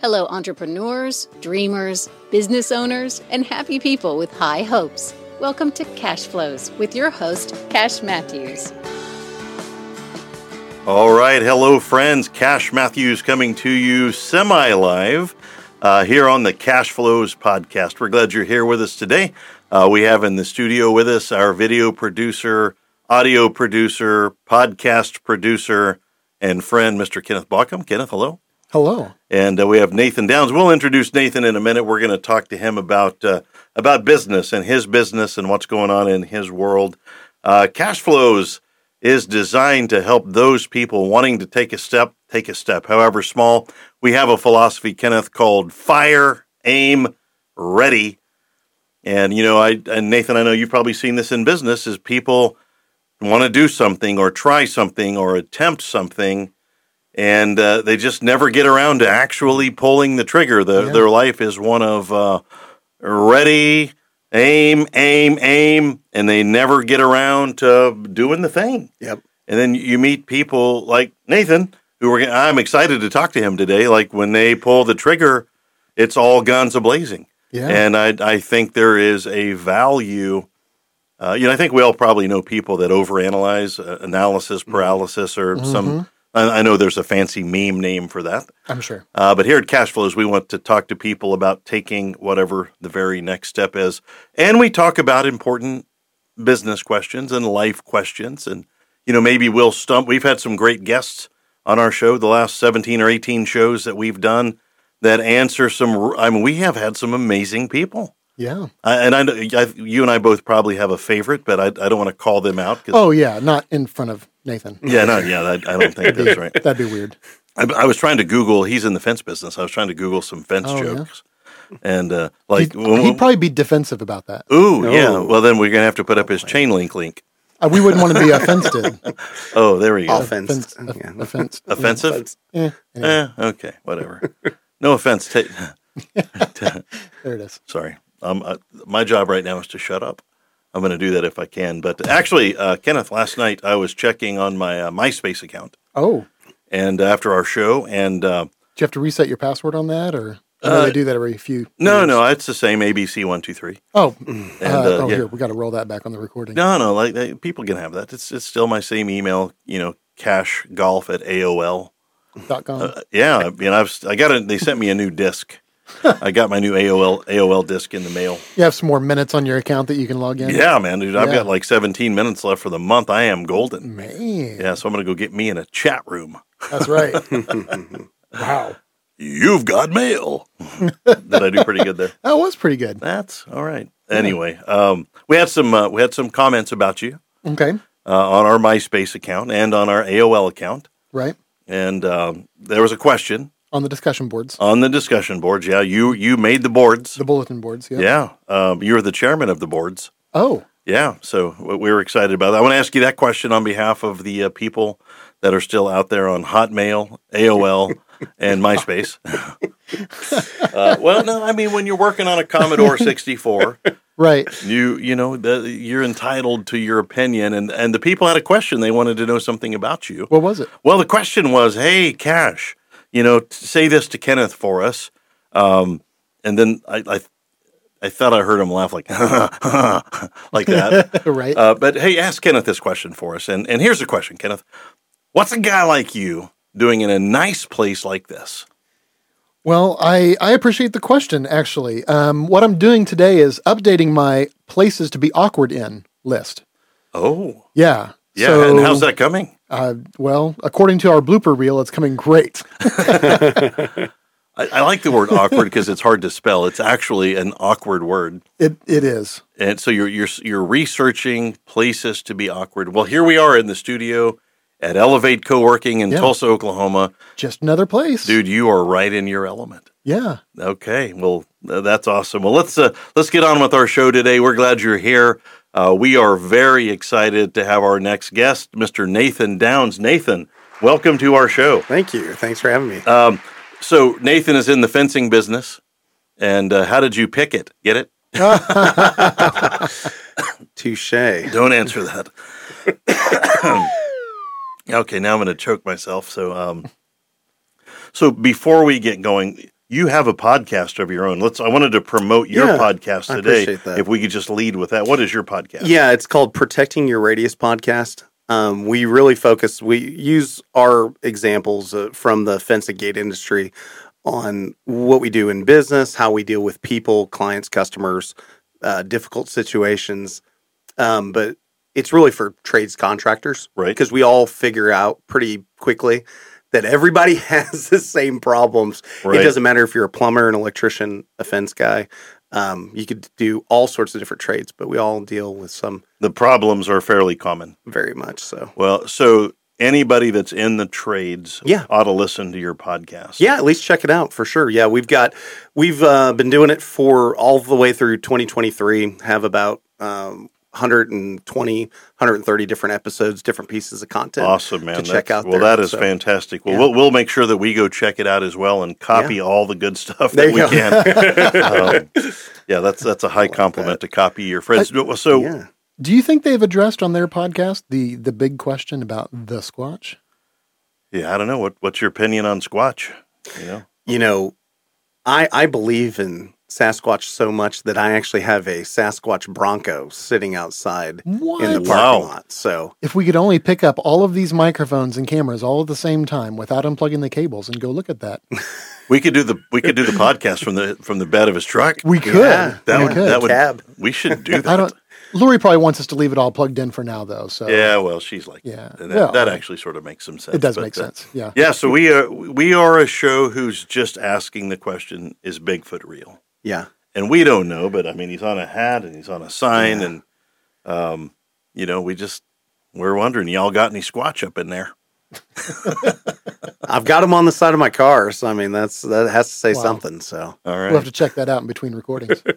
Hello, entrepreneurs, dreamers, business owners, and happy people with high hopes. Welcome to Cash Flows with your host, Cash Matthews. All right. Hello, friends. Cash Matthews coming to you semi live uh, here on the Cash Flows podcast. We're glad you're here with us today. Uh, we have in the studio with us our video producer, audio producer, podcast producer, and friend, Mr. Kenneth Baucum. Kenneth, hello. Hello. And uh, we have Nathan Downs. We'll introduce Nathan in a minute. We're going to talk to him about uh, about business and his business and what's going on in his world. Uh, Cash Flows is designed to help those people wanting to take a step, take a step, however small. We have a philosophy, Kenneth, called fire, aim, ready. And you know, I and Nathan, I know you've probably seen this in business is people want to do something or try something or attempt something and uh, they just never get around to actually pulling the trigger. The, Yeah. Their life is one of uh, ready, aim, aim, aim, and they never get around to doing the thing. Yep. And then you meet people like Nathan, who are, I'm excited to talk to him today. Like when they pull the trigger, it's all guns a blazing. Yeah. And I, I think there is a value. Uh, you know, I think we all probably know people that overanalyze, uh, analysis paralysis, or some. I, I know there's a fancy meme name for that. I'm sure. Uh, but here at Cash Flows, we want to talk to people about taking whatever the very next step is, and we talk about important business questions and life questions, and you know maybe we'll stump. We've had some great guests on our show the last 17 or 18 shows that we've done that answer some. I mean, we have had some amazing people. Yeah. I, and I, know- I, you and I both probably have a favorite, but I, I don't want to call them out. 'cause- Oh yeah, not in front of Nathan. yeah, no, yeah, that, I don't think that's right. That'd be weird. I, I was trying to Google. He's in the fence business. I was trying to Google some fence Oh, yeah? jokes, and uh, like, He'd, when- he'd probably be defensive about that. ooh, yeah. Well, then we're gonna have to put up his chain link link. Uh, we wouldn't want to be offended. Oh, there we go. Offense. Offense, Yeah. offense. Offensive? Eh, anyway, Eh, okay, whatever. No offense. Ta- there it is. Sorry. Um, uh, my job right now is to shut up. I'm going to do that if I can. But actually, uh, Kenneth, last night I was checking on my uh, MySpace account, Oh, and after our show, and uh, do you have to reset your password on that, or I know Uh, they do that every few? no, years. no, it's the same ABC one two three. Oh, And uh, uh, oh, yeah. here we got to roll that back on the recording. No, no, like people can have that. It's it's still my same email. You know, cash golf at AOL. Dot com. Uh, yeah, I mean, I've I got it. They sent me a new disc. I got my new AOL AOL disc in the mail. you have some more minutes on your account that you can log in. Yeah, man, dude, I've Yeah. got like 17 minutes left for the month. I am golden. Man, Yeah, so I'm gonna go get me in a chat room. that's right. wow, You've got mail. Did I do pretty good there? that was pretty good. That's all right. Anyway, um, we had some uh, we had some comments about you Okay, uh, on our MySpace account and on our AOL account, right and um, there was a question on the discussion boards, on the discussion boards. Yeah, you you made the boards. the bulletin boards. Yeah. Yeah, um, you were the chairman of the boards. Oh, Yeah, so we were excited about that. I want to ask you that question on behalf of the uh, people that are still out there on Hotmail, AOL, and MySpace. uh, well, no, I mean when you're working on a Commodore 64, right. you you know the, you're entitled to your opinion, and and the people had a question. They wanted to know something about you. What was it? Well, the question was, "Hey, Cash, you know, say this to Kenneth for us." Um, and then I, I, I thought I heard him laugh like, like that. right. Uh, but hey, ask Kenneth this question for us. And and here's the question, Kenneth: What's a guy like you doing in a nice place like this? Well, I, I appreciate the question, actually. Um, what I'm doing today is updating my places to be awkward in list. Oh, Yeah. yeah. So, and how's that coming? Uh, well, according to our blooper reel, it's coming great. I, I like the word awkward because it's hard to spell. It's actually an awkward word. It It is. And so you're you're you're researching places to be awkward. Well, here we are in the studio at Elevate Co-working in Yeah. Tulsa, Oklahoma. Just another place. Dude, you are right in your element. Yeah. Okay, well that's awesome. Well, let's uh, let's get on with our show today. We're glad you're here. Uh, we are very excited to have our next guest, Mr. Nathan Downs. Nathan, welcome to our show. Thank you. Thanks for having me. Um, so Nathan is in the fencing business, and uh, how did you pick it? Get it? Touche. Don't answer that. okay, now I'm going to choke myself. So, um, so before we get going, you have a podcast of your own. Let's. I wanted to promote your Yeah, podcast today. If we could just lead with that, what is your podcast? Yeah, it's called Protecting Your Radius podcast. Um, we really focus, we use our examples uh, from the fence and gate industry on what we do in business, how we deal with people, clients, customers, uh, difficult situations. Um, but it's really for trades contractors, Right. Because we all figure out pretty quickly that everybody has the same problems. Right. It doesn't matter if you're a plumber, an electrician, a fence guy. Um, you could do all sorts of different trades, but we all deal with some The problems are fairly common. very much so. Well, so anybody that's in the trades Yeah. ought to listen to your podcast. Yeah, at least check it out for sure. Yeah, we've got we've uh, been doing it for all the way through 2023. Have about um, 120, 130 different episodes, different pieces of content. Awesome, man. to check That's- out Well, there, that is so. fantastic. Well, Yeah. we'll we'll make sure that we go check it out as well and copy all the good stuff There that we go. can. Um, yeah, that's that's a high compliment to copy your friends. so yeah. Do you think they've addressed on their podcast the the big question about the Squatch? yeah, I don't know what what's your opinion on Squatch. You know, You know, I I believe in Sasquatch so much that I actually have a Sasquatch Bronco sitting outside in the parking Wow. lot. So If we could only pick up all of these microphones and cameras all at the same time without unplugging the cables and go look at that, we could do the we could do the podcast from the from the bed of his truck. we could. Yeah, that we would could. that would Cab. we should do that. I don't. Lori probably wants us to leave it all plugged in for now, though. So Yeah, well, she's like, Yeah. that, Well, that actually sort of makes some sense. it does make uh, sense. Yeah. Yeah, so we are we are a show who's just asking the question: Is Bigfoot real? Yeah. And we don't know, but I mean, he's on a hat and he's on a sign, Yeah. and um, you know, we just we're wondering, y'all got any squatch up in there? I've got them on the side of my car. So I mean that's that has to say Wow. something. So All right. We'll have to check that out in between recordings.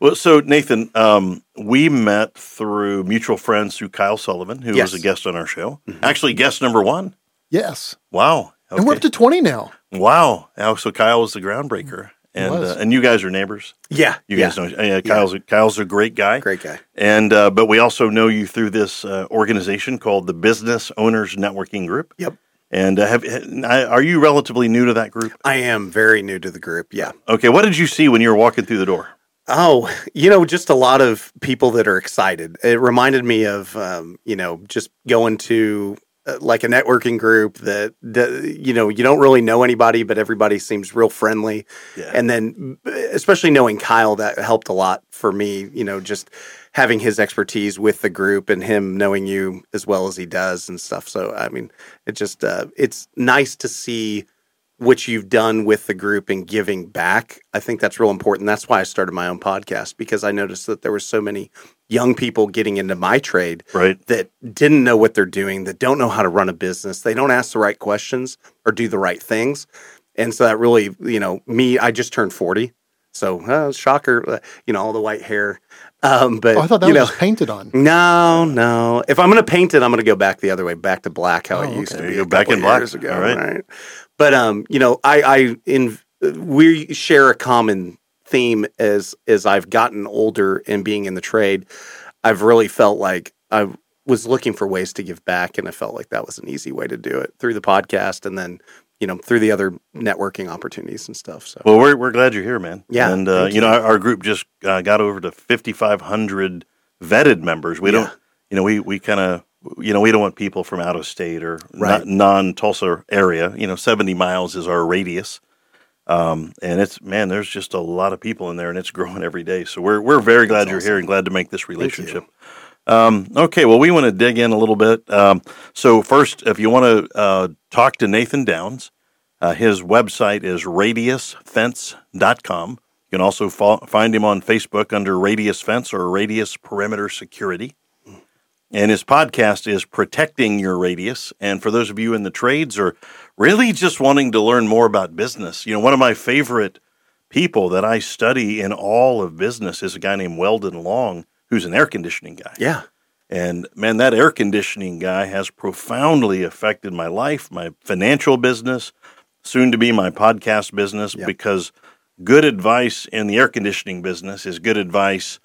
Well, so Nathan, um, we met through mutual friends through Kyle Sullivan, who Yes. was a guest on our show. Actually, guest number one. yes. Wow. And we're up to 20 now. wow. Now, so Kyle was the groundbreaker, and uh, and you guys are neighbors. yeah, You yeah. guys know. Yeah, Kyle's a, Kyle's a great guy. great guy. And uh, but we also know you through this uh, organization called the Business Owners Networking Group. Yep. And uh, have are you relatively new to that group? I am very new to the group. Yeah. Okay, what did you see when you were walking through the door? Oh, you know, just a lot of people that are excited. It reminded me of, um, you know, just going to uh, like a networking group that, that, you know, you don't really know anybody, but everybody seems real friendly. Yeah. And then, especially knowing Kyle, that helped a lot for me, you know, just having his expertise with the group and him knowing you as well as he does and stuff. So, I mean, it just, uh, it's nice to see what you've done with the group and giving back. I think that's real important. That's why I started my own podcast because I noticed that there were so many young people getting into my trade Right. that didn't know what they're doing, that don't know how to run a business, they don't ask the right questions or do the right things. And so that really, you know, me, I just turned 40. So, uh, shocker, uh, you know, all the white hair. Um, but, Oh, I thought that you was know, just painted on. no, no. If I'm going to paint it, I'm going to go back the other way, back to black, how Oh, it used okay. to be. you a go, back in black. years ago, All right. right? But um, you know, I, I in we share a common theme as as I've gotten older and being in the trade, I've really felt like I was looking for ways to give back, and I felt like that was an easy way to do it through the podcast, and then you know through the other networking opportunities and stuff. So Well, we're we're glad you're here, man. Yeah, And uh, thank you know, our, our group just uh, got over to 5,500 vetted members. We Yeah. don't, you know, we we kind of. You know, we don't want people from out of state or Right. non Tulsa area. You know, 70 miles is our radius. Um, and it's man, there's just a lot of people in there, and it's growing every day. So we're we're very glad That's you're awesome. here and glad to make this relationship. Um, okay, well, we want to dig in a little bit. Um, so first, if you want to uh, talk to Nathan Downs, uh, his website is radiusfence.com. You can also fo- find him on Facebook under Radius Fence or Radius Perimeter Security. And his podcast is Protecting Your Radius. And for those of you in the trades or really just wanting to learn more about business, you know, one of my favorite people that I study in all of business is a guy named Weldon Long, who's an air conditioning guy. yeah, And man, that air conditioning guy has profoundly affected my life, my financial business, soon to be my podcast business, Yep. because good advice in the air conditioning business is good advice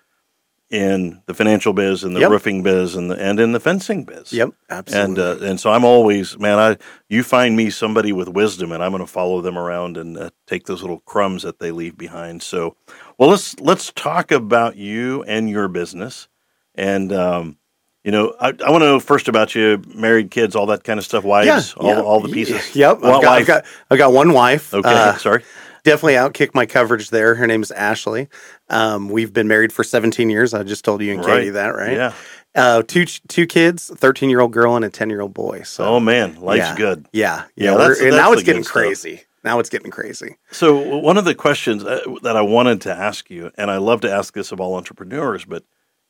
in the financial biz and the Yep. roofing biz and the, and in the fencing biz. Yep, And absolutely. uh, and so I'm always man. I you find me somebody with wisdom, and I'm going to follow them around and uh, take those little crumbs that they leave behind. So, well, let's let's talk about you and your business, and um, you know, I, I want to know first about you, married, kids, all that kind of stuff, wives, all, all the pieces. Yep, I've got. I've got I've got one wife. Okay, Uh, sorry. Definitely outkick my coverage there. Her name is Ashley. Um, we've been married for 17 years. I just told you and Katie that, right? Yeah. Uh, two two kids, 13 year old girl and a 10 year old boy. So Oh man, life's yeah. good. Yeah, Yeah, yeah. that's- that's now it's getting good stuff. crazy. Now it's getting crazy. So one of the questions uh, that I wanted to ask you, and I love to ask this of all entrepreneurs, but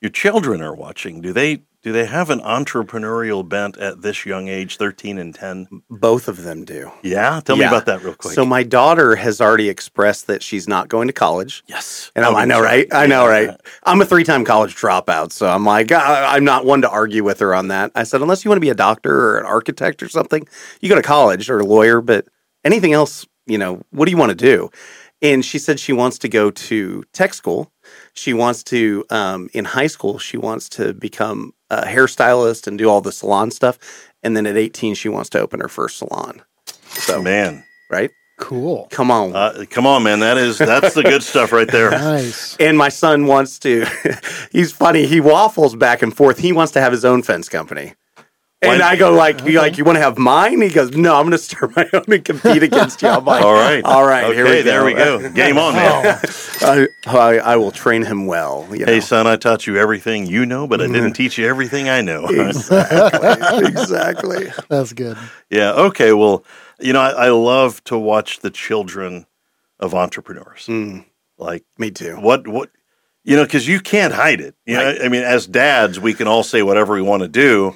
your children are watching. Do they do they have an entrepreneurial bent at this young age, thirteen and ten? Both of them do. Yeah, tell me about that real quick. So my daughter has already expressed that she's not going to college. yes, And I'm, I know, right? I know, Yeah. right? I'm a three time college dropout. So I'm like, I, I'm not one to argue with her on that. I said, unless you want to be a doctor or an architect or something, you go to college or a lawyer, but anything else, you know, what do you want to do? And she said she wants to go to tech school. She wants to, um, in high school, she wants to become a hairstylist and do all the salon stuff. And then at 18, she wants to open her first salon. So, Man, right? Cool. Come on. uh, come on, man. That is that's the good stuff right there. Nice. And my son wants to. he's funny. He waffles back and forth. He wants to have his own fence company. And I go like, you like, you want to have mine? He goes, no, I'm going to start my own and compete against you. I'm like, All right, all right, Okay, here we go. there we go. Game on, man. I, I, I will train him well. You know? Hey, son, I taught you everything you know, but I Mm-hmm. didn't teach you everything I know. exactly, exactly. That's good. Yeah. Okay. Well, you know, I, I love to watch the children of entrepreneurs. Mm, Like me too. what what you know, because you can't hide it. You Right. know, I mean, as dads, we can all say whatever we want to do,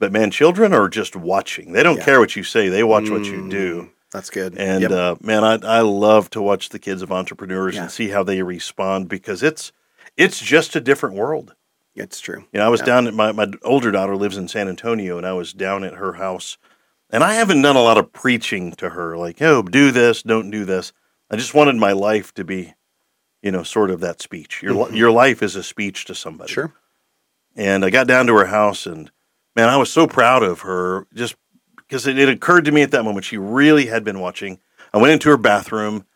but man, children are just watching. They don't Yeah. care what you say; they watch what you do. Mm, That's good. And Yep. uh, man, I I love to watch the kids of entrepreneurs Yeah. and see how they respond because it's it's just a different world. it's true. You know, I was Yeah. down at my, my older daughter lives in San Antonio, and I was down at her house, and I haven't done a lot of preaching to her, like, oh, do this, don't do this. I just wanted my life to be, you know, sort of that speech. Your li- your life is a speech to somebody. Mm-hmm. Sure. And I got down to her house, and man, I was so proud of her, just because it, it occurred to me at that moment she really had been watching. I went into her bathroom,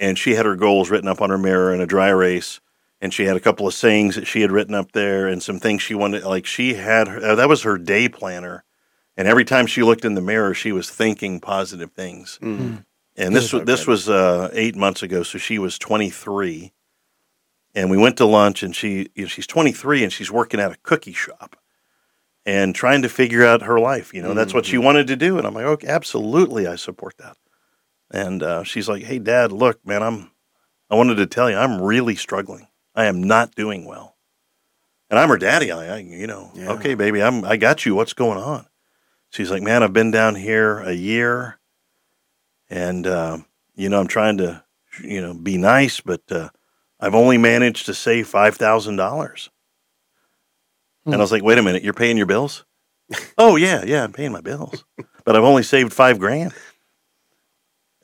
and she had her goals written up on her mirror in a dry erase and she had a couple of sayings that she had written up there and some things she wanted like she had her, uh, that was her day planner. And every time she looked in the mirror she was thinking positive things. Mhm. and this was this was uh, eight months ago so she was 23 and we went to lunch and she you know, she's 23 and she's working at a cookie shop and trying to figure out her life you know that's what she wanted to do. And i'm like okay absolutely i support that. And uh, she's like hey dad look man i'm i wanted to tell you i'm really struggling. I am not doing well. And i'm her daddy. I, I you know Yeah. okay baby i'm i got you. What's going on? She's like man i've been down here a year and uh, you know i'm trying to you know be nice but uh, i've only managed to save $5000 and i was like wait a minute you're paying your bills? Oh yeah yeah i'm paying my bills but i've only saved five grand.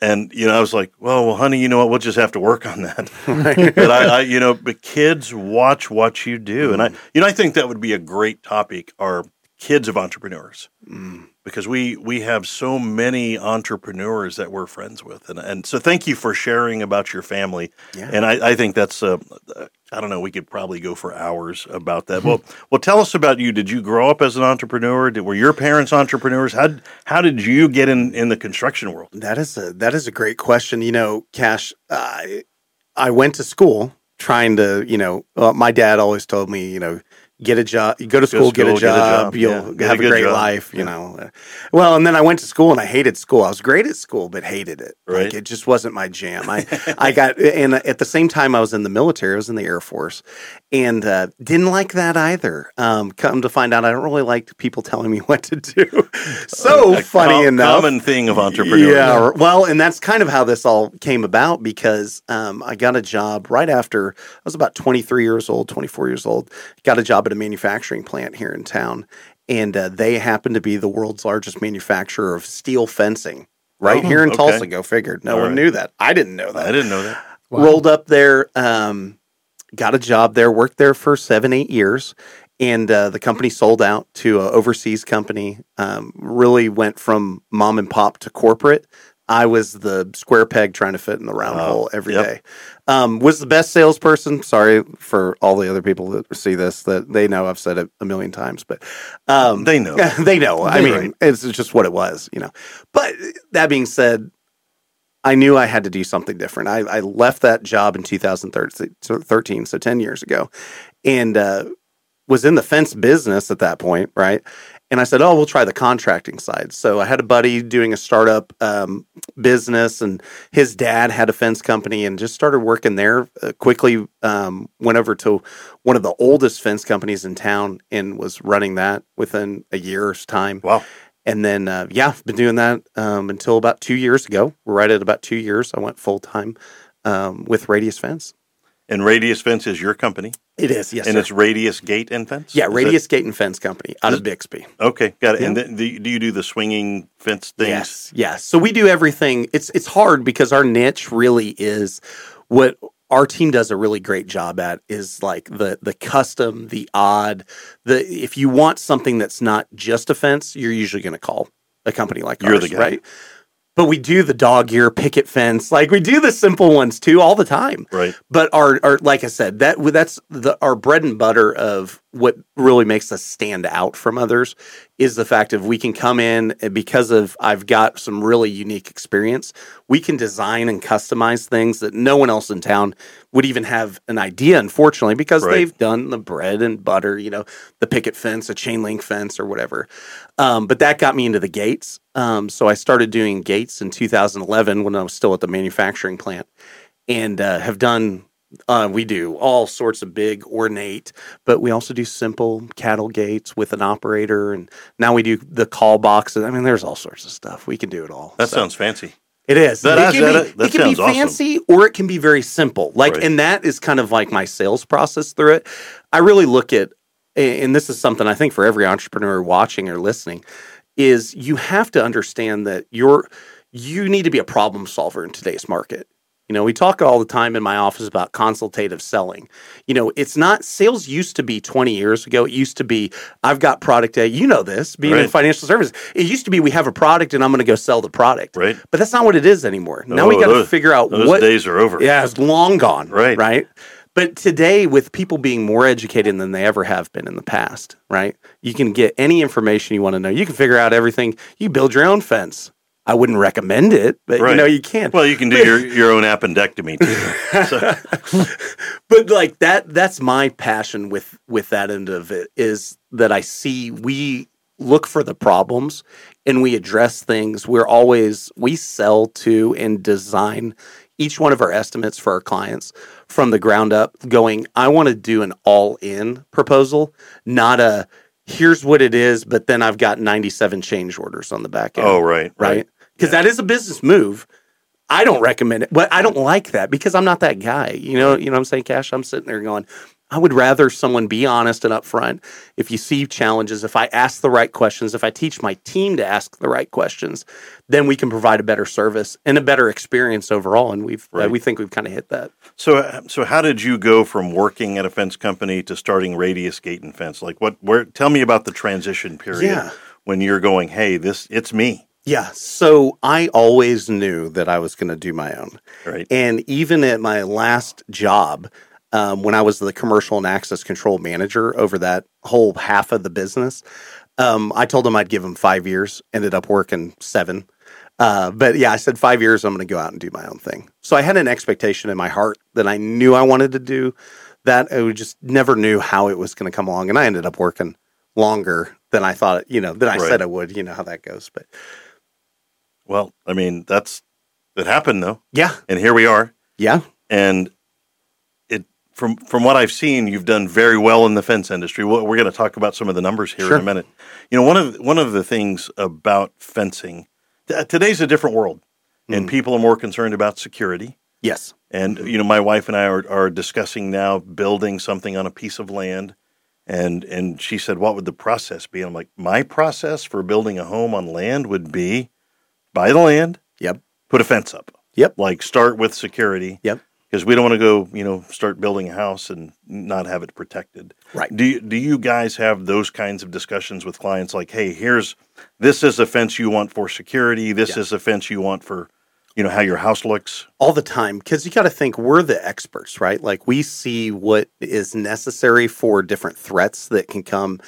And you know i was like well well honey you know what? We'll just have to work on that. But I, I you know but kids watch what you do. And i you know i think that would be a great topic are kids of entrepreneurs. Mm. because we we have so many entrepreneurs that we're friends with. And and so thank you for sharing about your family. Yeah. and i i think that's uh, i don't know we could probably go for hours about that. Well well tell us about you. Did you grow up as an entrepreneur? Did, were your parents entrepreneurs? How how did you get in in the construction world? That is a that is a great question. You know, Cash, I I went to school trying to, you know, well, my dad always told me, you know, get a job, you go to school, get, school, a get a job, job, you'll yeah. Get a have a, great job. life, you Yeah. know. Well, and then I went to school and I hated school. I was great at school, but hated it. Right. Like it just wasn't my jam. I I got and at the same time I was in the military, I was in the Air Force, and uh, didn't like that either. Um, come to find out, I don't really like people telling me what to do. so A funny com- enough, common thing of entrepreneurs yeah. Well, and that's kind of how this all came about because um, I got a job right after I was about 23 years old, 24 years old. Got a job at a manufacturing plant here in town. And uh, they happen to be the world's largest manufacturer of steel fencing right Oh, here in okay. Tulsa. Go figured. No All one right. knew that. I didn't know that i didn't know that Wow. rolled up there um, got a job there, worked there for seven, eight years, and uh, the company sold out to an overseas company. Um, really went from mom and pop to corporate. I was the square peg trying to fit in the round hole every day. Yep. Um, was the best salesperson. Sorry for all the other people that see this that they know I've said it a million times, but um, They know. they know. I They mean, it's just what it was, you know. But that being said, I knew I had to do something different. I, I left that job in 2013, so 10 years ago, and uh, was in the fence business at that point, right? And I said, "Oh, we'll try the contracting side." So I had a buddy doing a startup um, business, and his dad had a fence company, and just started working there. Uh, quickly um, went over to one of the oldest fence companies in town, and was running that within a year's time. Wow. And then, uh, yeah, I've been doing that um, until about two years ago. We're right at about two years. I went full time um, with Radius Fence. And Radius Fence is your company, It is, yes, and sir. it's Radius Gate and Fence. yeah, Is Radius Gate and Fence Company out of Bixby. okay, got it. Yeah. And then do, do you do the swinging fence things? Yes, yes. So we do everything. It's it's hard because our niche really is what our team does a really great job at is like the the custom, the odd, the if you want something that's not just a fence, you're usually going to call a company like You're ours, the guy. right? But we do the dog ear picket fence, like we do the simple ones too, all the time. Right. But our, our like I said, that that's the our bread and butter of what really makes us stand out from others is the fact of we can come in because of I've got some really unique experience, we can design and customize things that no one else in town would even have an idea, unfortunately, because Right. they've done the bread and butter, you know, the picket fence, a chain link fence, or whatever. Um, but that got me into the gates. Um, so I started doing gates in 2011 when I was still at the manufacturing plant and uh, have done uh, we do all sorts of big ornate but we also do simple cattle gates with an operator and now we do the call boxes i mean there's all sorts of stuff we can do it all That So- sounds fancy. it is. That it can that- be, that it can be sounds awesome. fancy or it can be very simple. Like, Right. and that is kind of like my sales process through it. I really look at, and this is something I think for every entrepreneur watching or listening, is you have to understand that you're you need to be a problem solver in today's market. You know, we talk all the time in my office about consultative selling. You know, it's not sales used to be 20 years ago. It used to be, I've got product A. You know this, being in financial services. It used to be we have a product and I'm going to go sell the product. Right. But that's not what it is anymore. Now we Oh, got to figure out Those what. days are over. Yeah, it's long gone. Right. Right. But today, with people being more educated than they ever have been in the past, right? You can get any information you want to know. You can figure out everything. You build your own fence. I wouldn't recommend it, but you Right. know you can. Well, you can do your, your own appendectomy too. But like that that's my passion with with that end of it is that i see we look for the problems and we address things we're always we sell to and design each one of our estimates for our clients from the ground up going i want to do an all in proposal not a here's what it is but then i've got 97 change orders on the back end oh, right, right? Because that is a business move. I don't recommend it, but I don't like that because I'm not that guy. You know, you know what I'm saying, Cash? I'm sitting there going, I would rather someone be honest and upfront. If you see challenges, if I ask the right questions, if I teach my team to ask the right questions, then we can provide a better service and a better experience overall. And we've uh, we think we've kind of hit that. So, uh, so how did you go from working at a fence company to starting Radius Gate and Fence? Like, what? Where? Tell me about the transition period Yeah. when you're going, "Hey, this it's me." Yeah. So I always knew that I was going to do my own. Right. And even at my last job, um, when I was the commercial and access control manager over that whole half of the business, um, I told him I'd give him five years. Ended up working seven. Uh, but yeah, I said five years. I'm going to go out and do my own thing. So I had an expectation in my heart that I knew I wanted to do. That I just never knew how it was going to come along, and I ended up working longer than I thought. You know, than I Right. said I would. You know how that goes. But Well, I mean, that's it happened though, yeah, and here we are. yeah, And it from from what I've seen, you've done very well in the fence industry. Well, We're going to talk about some of the numbers here in a minute. You know, one of one of the things about fencing th- today's a different world, Mm. and people are more concerned about security. yes, And you know, my wife and I are, are discussing now building something on a piece of land, and and she said, "What would the process be?" And I'm like, "My process for building a home on land would be buy the land, yep, put a fence up, Yep. like start with security, yep, because we don't want to go, you know, start building a house and not have it protected. Right. Do you, do you guys have those kinds of discussions with clients? Like, hey, here's this is a fence you want for security. This is a fence you want for, you know, how your house looks. all the time because you got to think we're the experts, right? Like we see what is necessary for different threats that can come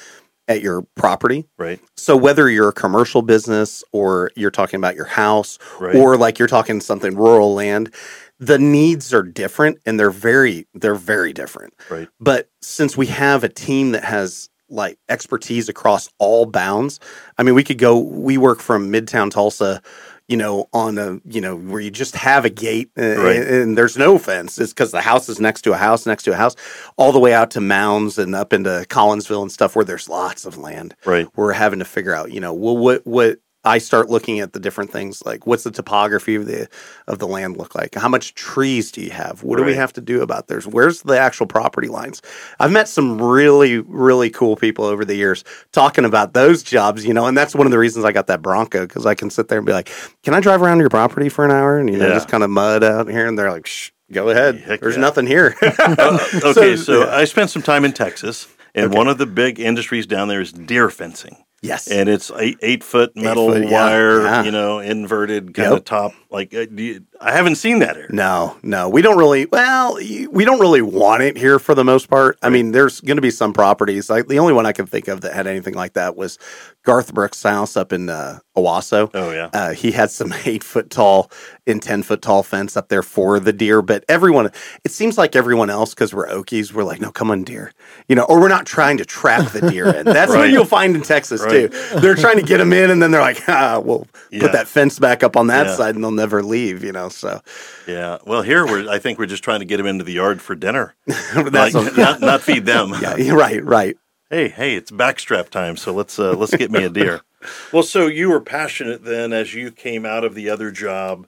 at your property. Right. So whether you're a commercial business or you're talking about your house Right. or like you're talking something rural land, the needs are different and they're very they're very different. Right. But since we have a team that has like expertise across all bounds, I mean, we could go. We work from Midtown Tulsa, you know, on a you know where you just have a gate uh, Right. and, there's no fence. It's because the house is next to a house next to a house, all the way out to Mounds and up into Collinsville and stuff where there's lots of land. Right. We're having to figure out, you know, well, what what I start looking at the different things like what's the topography of the of the land look like? How much trees do you have? What do we have to do about this? Where's the actual property lines? I've met some really really cool people over the years talking about those jobs, you know, and that's one of the reasons I got that Bronco because I can sit there and be like, "Can I drive around your property for an hour?" and you know, Yeah. just kind of mud out here, and they're like, Shh, "Go ahead, Heck there's yeah. nothing here." Uh, okay, so, I spent some time in Texas, and Okay. one of the big industries down there is deer fencing. Yes, and it's eight eight foot metal foot, yeah, wire, yeah. you know, inverted kind of top. Like, uh, do you, I haven't seen that here. No, no, we don't really. Well, we don't really want it here for the most part. I mean, there's going to be some properties. Like the only one I can think of that had anything like that was Garth Brooks' house up in uh, Owasso. Oh yeah, Uh, he had some eight foot tall and 10 foot tall fence up there for the deer. But everyone, it seems like everyone else, because we're Okies, we're like, no, come on, deer. You know, or we're not trying to trap the deer in. That's what you'll find in Texas, Right. too. They're trying to get them in, and then they're like, ah, we'll Yeah. put that fence back up on that Yeah. side, and they'll never leave, you know. So yeah. Well, here we're. I think we're just trying to get them into the yard for dinner, that's like, not, not feed them. yeah, right, right. Hey, hey, it's backstrap time, so let's uh, let's get me a deer. well, so you were passionate then as you came out of the other job.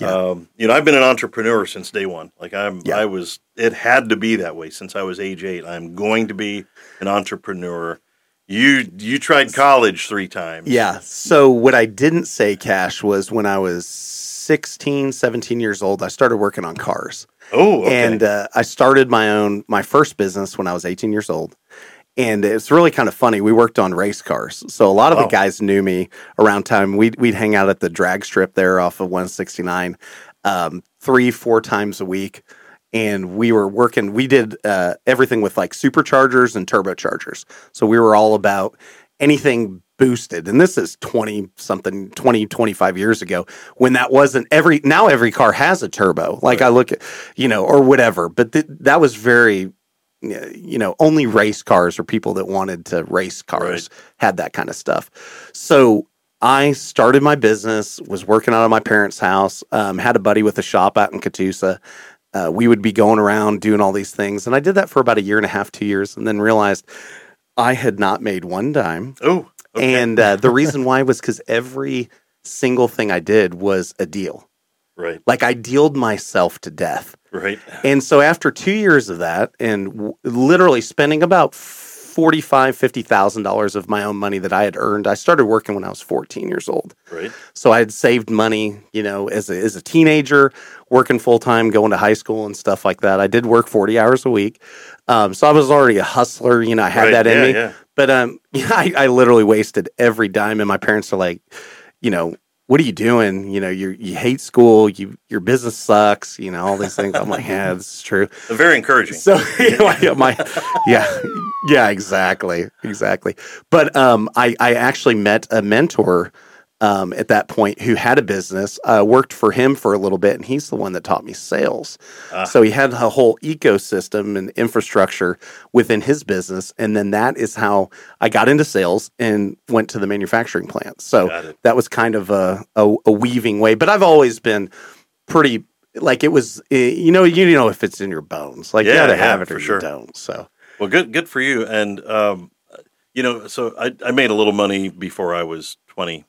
Yeah. Um, you know, I've been an entrepreneur since day one. Like I'm, Yeah. I was. It had to be that way since I was age eight. I'm going to be an entrepreneur. You you tried college three times. Yeah. So what I didn't say, Cash, was when I was 16, 17 years old, I started working on cars. Oh, okay. And uh, I started my own, my first business when I was 18 years old. And it's really kind of funny. We worked on race cars. So a lot of Wow. the guys knew me around time. We'd, we'd hang out at the drag strip there off of 169 um, three, four times a week. And we were working, we did uh, everything with like superchargers and turbochargers. So we were all about anything boosted. And this is 20 something, 20, 25 years ago when that wasn't every, now every car has a turbo. Like I look at, you know, or whatever. But th- that was very, you know, only race cars or people that wanted to race cars had that kind of stuff. So I started my business, was working out of my parents' house, um, had a buddy with a shop out in Catoosa. Uh, we would be going around doing all these things. And I did that for about a year and a half, two years, and then realized I had not made one dime. oh, okay. And uh, the reason why was because every single thing I did was a deal. right, Like I dealed myself to death. right. And so after two years of that, and w- literally spending about forty-five, fifty thousand dollars of my own money that I had earned, I started working when I was fourteen years old. Right. So I had saved money, you know, as a, as a teenager, working full time, going to high school and stuff like that. I did work forty hours a week, um, so I was already a hustler. You know, I had Right, that in yeah, me. yeah. But um, yeah, I, I literally wasted every dime, and my parents are like, you know, what are you doing? You know, you you hate school, you your business sucks, you know, all these things. I'm like, yeah, this is true. Very encouraging. So my, my yeah, yeah, exactly, exactly. But um, I I actually met a mentor um, at that point who had a business, uh, worked for him for a little bit, and he's the one that taught me sales. Ah. So he had a whole ecosystem and infrastructure within his business, and then that is how I got into sales and went to the manufacturing plant. So that was kind of a, a, a weaving way. But I've always been pretty like it was. eh, You know, you know if it's in your bones, like you Yeah, got to yeah, have it for or sure. you don't. So Well, good, good for you. And um, you know, so I, I made a little money before I was twenty.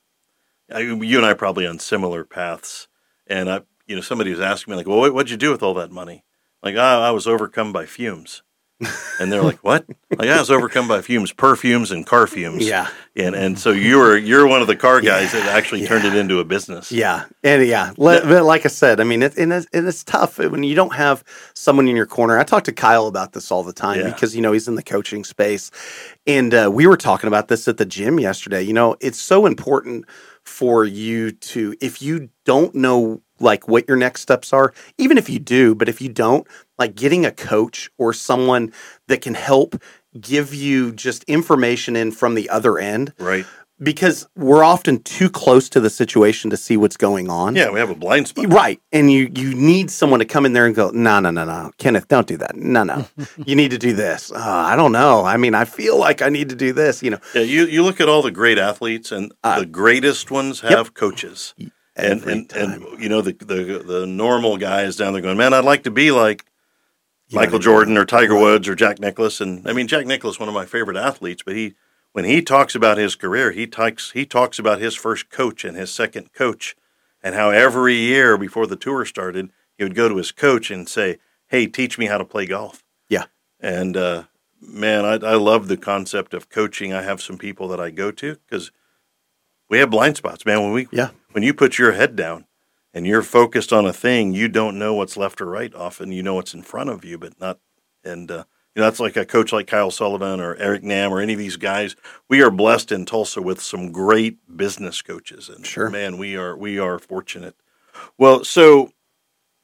I, you and I are probably on similar paths. And I, you know, somebody was asking me like, "Well, what, what'd you do with all that money?" Like, oh, I was overcome by fumes. And they're like, "What?" Like, I was overcome by fumes, perfumes, and car fumes. Yeah. and and so you're you're one of the car guys that actually turned it into a business. Yeah, and yeah, le- but like I said, I mean, it, and it's, and it's tough when you don't have someone in your corner. I talk to Kyle about this all the time Yeah. because you know he's in the coaching space, and uh, we were talking about this at the gym yesterday. You know, it's so important for you to if you don't know like what your next steps are, even if you do, but if you don't, like getting a coach or someone that can help give you just information in from the other end Right. Because we're often too close to the situation to see what's going on. Yeah, we have a blind spot. Right. And you you need someone to come in there and go, no, no, no, no. Kenneth, don't do that. No, no. you need to do this. Uh, I don't know. I mean, I feel like I need to do this, you know. Yeah, you you look at all the great athletes, and Uh, the greatest ones have coaches. And Every and, time. and you know the, the the normal guys down there going, man, I'd like to be like You Michael Jordan or Tiger Woods or Jack Nicklaus. And I mean, Jack Nicklaus, one of my favorite athletes, but he when he talks about his career, he talks he talks about his first coach and his second coach, and how every year before the tour started, he would go to his coach and say, "Hey, teach me how to play golf." Yeah. And uh, man, I, I love the concept of coaching. I have some people that I go to because we have blind spots, man. When we Yeah. when you put your head down and you're focused on a thing, you don't know what's left or right. Often you know what's in front of you, but not. And uh, you know that's like a coach like Kyle Sullivan or Eric Nam or any of these guys. We are blessed in Tulsa with some great business coaches, and Sure. man, we are we are fortunate. Well, so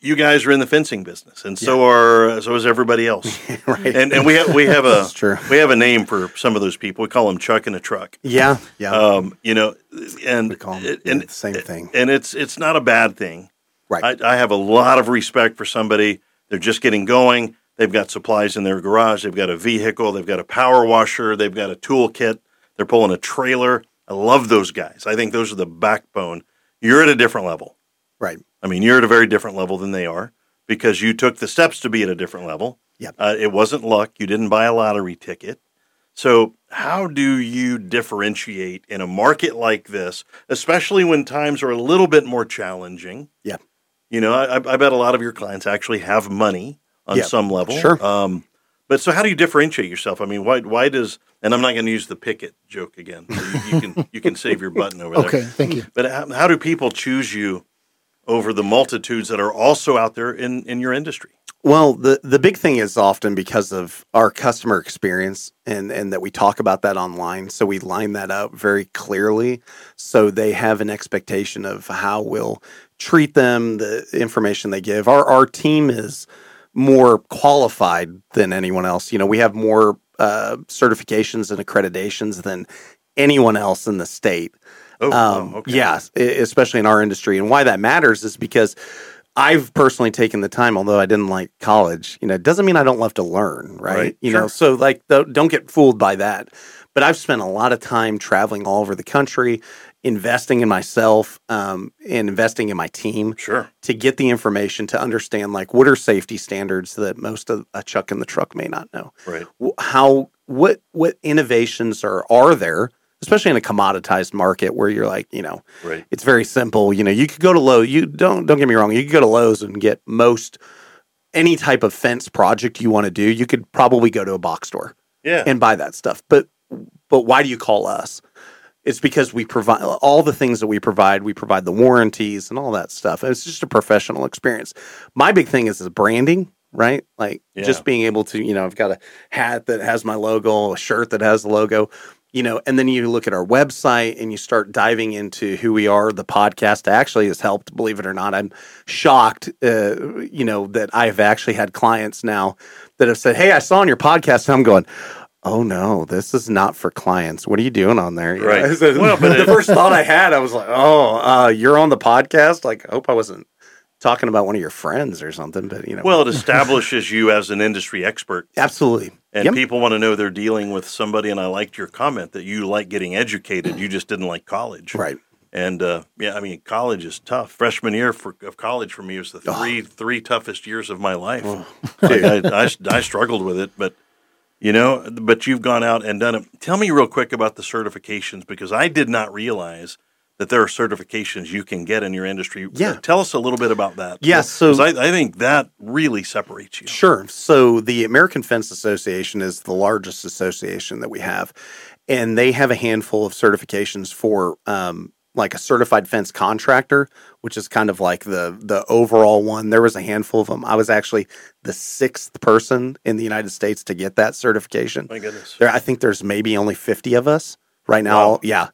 you guys are in the fencing business, and so are so is everybody else. right. and and we have we have a we have a name for some of those people. We call them Chuck in a truck. yeah. Yeah. Um, you know, and we call 'em, it- yeah, and the same thing. and it's it's not a bad thing. Right. I, I have a lot of respect for somebody. They're just getting going. They've got supplies in their garage. They've got a vehicle. They've got a power washer. They've got a toolkit. They're pulling a trailer. I love those guys. I think those are the backbone. You're at a different level. right. I mean, you're at a very different level than they are because you took the steps to be at a different level. Yep. Uh, it wasn't luck. You didn't buy a lottery ticket. So, how do you differentiate in a market like this, especially when times are a little bit more challenging? Yeah. You know, I, I bet a lot of your clients actually have money on Yeah, some level. sure. Um, but so, how do you differentiate yourself? I mean, why why does and I'm not going to use the picket joke again. So you, you can you can save your button over there. Okay, thank you. But how, how do people choose you over the multitudes that are also out there in, in your industry? Well, the the big thing is often because of our customer experience and and that we talk about that online, so we line that up very clearly, so they have an expectation of how we'll treat them, the information they give. Our our team is more qualified than anyone else. You know, we have more uh, certifications and accreditations than anyone else in the state. Oh, Um, wow, okay. Yeah, especially in our industry. And why that matters is because I've personally taken the time, although I didn't like college, you know, it doesn't mean I don't love to learn, right? Right, You sure. know, so like, don't get fooled by that. But I've spent a lot of time traveling all over the country, investing in myself um, and investing in my team Sure. to get the information to understand like what are safety standards that most of a chuck in the truck may not know Right. how what what innovations are are there especially in a commoditized market where you're like you know Right. it's very simple you know you could go to Lowe's you don't don't get me wrong you could go to Lowe's and get most any type of fence project you want to do you could probably go to a box store Yeah. and buy that stuff but but why do you call us it's because we provide all the things that we provide we provide the warranties and all that stuff. And it's just a professional experience. My big thing is the branding right? Like Yeah. just being able to you know i've got a hat that has my logo a shirt that has the logo you know and then you look at our website and you start diving into who we are. The podcast actually has helped believe it or not. I'm shocked uh, you know that i've actually had clients now that have said hey i saw on your podcast and i'm going oh no, this is not for clients. What are you doing on there? You Right. know, Well, but the first thought I had, I was like, oh, uh, you're on the podcast. Like, I hope I wasn't talking about one of your friends or something. But you know, well, it establishes you as an industry expert, absolutely. and Yep. people want to know they're dealing with somebody. And I liked your comment that you like getting educated. You just didn't like college, Right. And uh, yeah, I mean, college is tough. Freshman year for, of college for me was the three three toughest years of my life. Like, I, I, I struggled with it, but you know, but you've gone out and done it. Tell me real quick about the certifications because I did not realize that there are certifications you can get in your industry. Yeah. Tell us a little bit about that. Yeah, so- I, I think that really separates you. Sure. So the American Fence Association is the largest association that we have, and they have a handful of certifications for um, like a certified fence contractor, which is kind of like the the overall one. There was a handful of them. I was actually the sixth person in the United States to get that certification. My goodness. There, I think there's maybe only fifty of us right now. Wow. Yeah.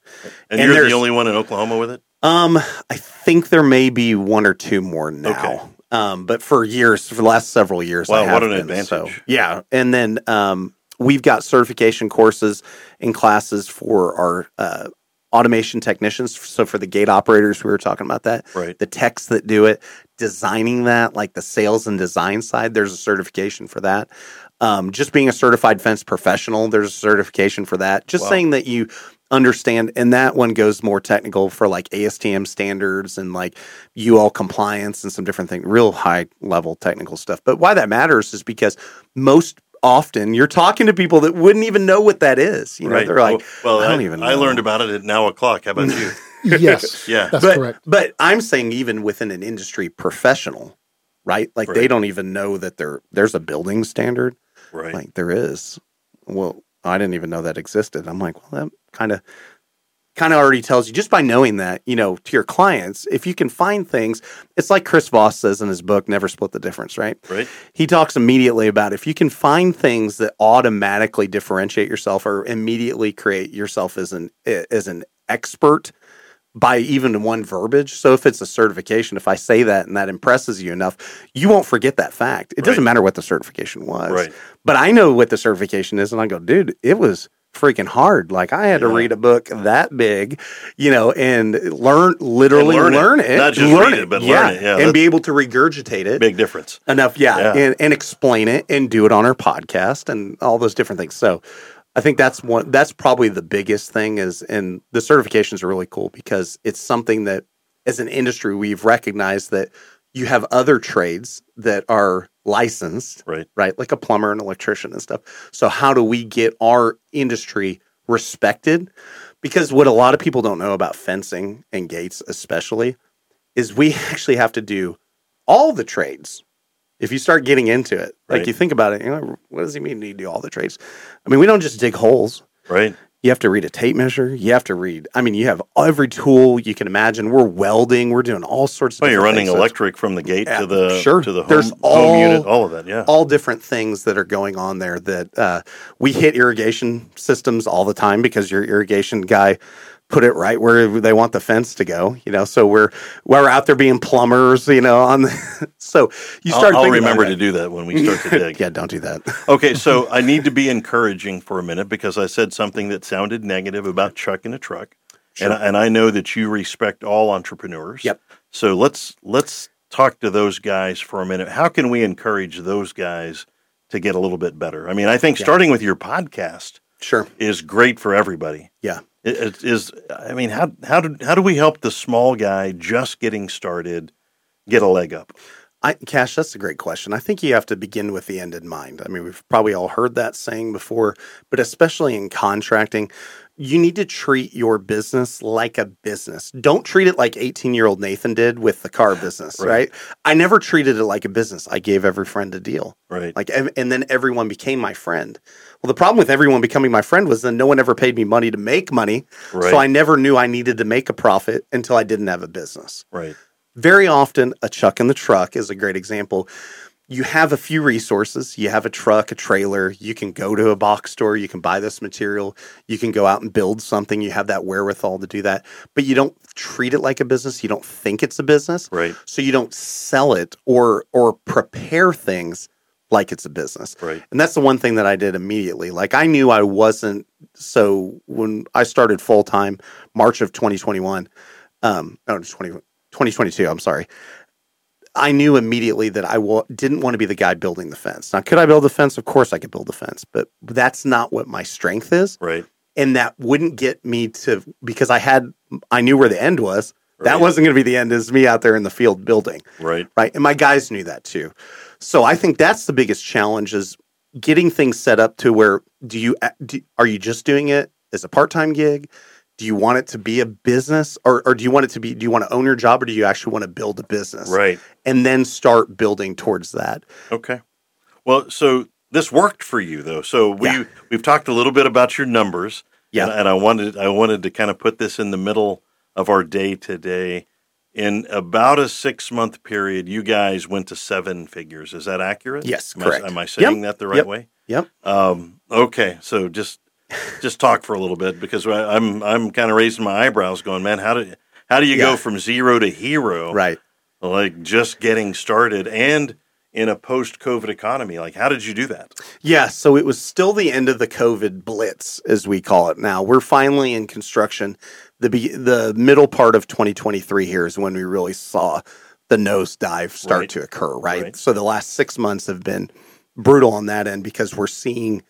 And, and you're the only one in Oklahoma with it? Um, I think there may be one or two more now. Okay. Um, but for years, for the last several years, Wow, I have what an been, advantage. So, yeah, and then um, we've got certification courses and classes for our uh, automation technicians. So for the gate operators, we were talking about that. Right. The techs that do it, designing that, like the sales and design side, there's a certification for that. Um, just being a certified fence professional, there's a certification for that. Just Wow. saying that you understand, and that one goes more technical for like ASTM standards and like UL compliance and some different things, real high level technical stuff. But why that matters is because most often you're talking to people that wouldn't even know what that is. You know, they're like, well, I don't even I learned about it at now o'clock. How about you? yes, Yeah. that's but, correct. But I'm saying even within an industry professional, right? Like they don't even know that there there's a building standard. right. Like there is. Well, I didn't even know that existed. I'm like, well, that kind of kind of already tells you just by knowing that, you know, to your clients, if you can find things, it's like Chris Voss says in his book, Never Split the Difference, right? right. He talks immediately about if you can find things that automatically differentiate yourself or immediately create yourself as an as an expert by even one verbiage. So if it's a certification, if I say that and that impresses you enough, you won't forget that fact. It doesn't matter what the certification was. Right. But I know what the certification is and I go, dude, it was freaking hard. Like I had to read a book that big, you know, and learn literally And learn learn, it. it. Not just learn read it, but learn it. Yeah, and be able to regurgitate it Big difference. enough yeah, Yeah. And, and explain it and do it on our podcast and all those different things so i think that's one that's probably the biggest thing is and the certifications are really cool because it's something that as an industry we've recognized that you have other trades that are licensed Right. right like a plumber and electrician and stuff. So how do we get our industry respected? Because what a lot of people don't know about fencing and gates especially is we actually have to do all the trades. If you start getting into it like you think about it you know what does he mean you do all the trades? I mean we don't just dig holes. Right. You have to read a tape measure you have to read i mean you have every tool you can imagine we're welding we're doing all sorts of Well, you're running things. Electric from the gate Yeah, to the sure. to the home, There's home all- unit, all of that. Yeah. all different things that are going on there that uh, we hit irrigation systems all the time because your irrigation guy put it right where they want the fence to go you know so we're we're out there being plumbers you know on the, so you I'll, start I'll remember to do that when we start to dig. yeah don't do that Okay, so I need to be encouraging for a minute because I said something that sounded negative about Chuck in a truck, and I- and I know that you respect all entrepreneurs. Yep. So let's let's talk to those guys for a minute. How can we encourage those guys to get a little bit better? I mean, I think Yeah. starting with your podcast sure is great for everybody. yeah It, is. I mean, how how do how do we help the small guy just getting started get a leg up? I, Cash, that's a great question. I think you have to begin with the end in mind. I mean, we've probably all heard that saying before, but especially in contracting, you need to treat your business like a business. Don't treat it like 18 year old Nathan did with the car business, Right. right. I never treated it like a business. I gave every friend a deal. Right. Like, and, and then everyone became my friend. Well, the problem with everyone becoming my friend was then no one ever paid me money to make money. Right. So I never knew I needed to make a profit until I didn't have a business right. very often a chuck in the truck is a great example you have a few resources. You have a truck a trailer. You can go to a box store. You can buy this material. You can go out and build something. You have that wherewithal to do that. But you don't treat it like a business. You don't think it's a business. Right. so you don't sell it or or prepare things like it's a business. Right. and that's the one thing that I did immediately. Like I knew I wasn't so when I started full time March of 2021 um no 20, 2022, I'm sorry. I knew immediately that I didn't want to be the guy building the fence. Now, could I build the fence? Of course, I could build the fence, but that's not what my strength is, Right. and that wouldn't get me to because I had I knew where the end was. That wasn't going to be the end. Is me out there in the field building Right. right? And my guys knew that too. So I think that's the biggest challenge is getting things set up to where do you do, are you just doing it as a part-time gig? Do you want it to be a business or, or do you want it to be do you want to own your job or do you actually want to build a business Right. and then start building towards that Okay. Well, so this worked for you though. So we Yeah. we've talked a little bit about your numbers. Yeah. And, and I wanted I wanted to kind of put this in the middle of our day today. In about a six month period, you guys went to seven figures. Is that accurate? Yes, Am I- correct. am I saying Yep. that the right Yep. way? yep Um, okay, so just just talk for a little bit because I'm I'm kind of raising my eyebrows, going, man, how do how do you Yeah. go from zero to hero? right like just getting started and in a post COVID economy. Like, how did you do that? Yeah, so it was still the end of the COVID blitz, as we call it now. We're finally in construction. The be- the middle part of 2023 here is when we really saw the nosedive start Right. to occur, right? Right. So the last six months have been brutal on that end because we're seeing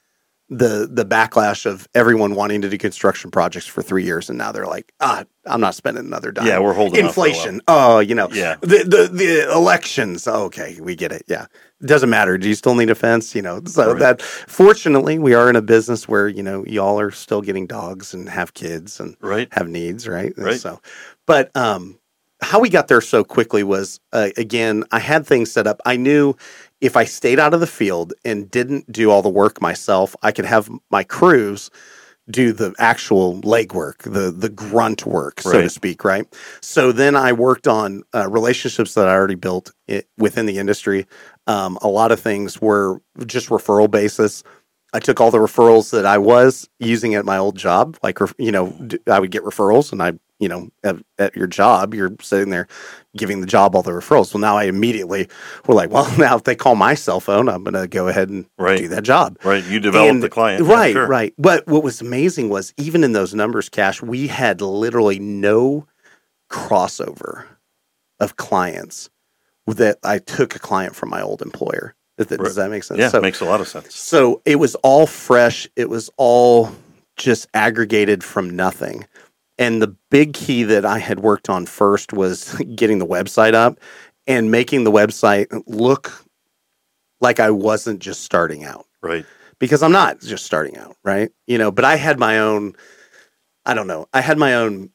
the the backlash of everyone wanting to do construction projects for three years, and now they're like, ah, I'm not spending another dime. Yeah, we're holding off for a while. inflation. Oh, you know, Yeah. the the the elections. Okay, we get it. Yeah, it doesn't matter. Do you still need a fence? You know, so Right. that fortunately we are in a business where you know y'all are still getting dogs and have kids and Right. have needs, right? And Right. So, but um, how we got there so quickly was uh, again, I had things set up. I knew if I stayed out of the field and didn't do all the work myself, I could have my crews do the actual legwork, the the grunt work, so to speak, right? So then I worked on uh, relationships that I already built i within the industry. Um, a lot of things were just referral basis. I took all the referrals that I was using at my old job, like you know, I would get referrals, and I, you know, at, at your job, you're sitting there giving the job all the referrals. Well, now I immediately were like, well, now if they call my cell phone, I'm going to go ahead and Right. do that job. Right. You developed And- the client. Yeah, Right, sure. right. But what was amazing was even in those numbers, Cash, we had literally no crossover of clients that I took a client from my old employer. Does that, Right. does that make sense? Yeah, So, makes a lot of sense. so it was all fresh. It was all just aggregated from nothing. And the big key that I had worked on first was getting the website up and making the website look like I wasn't just starting out Right. because I'm not just starting out, right? You know, but I had my own I don't know. I had my own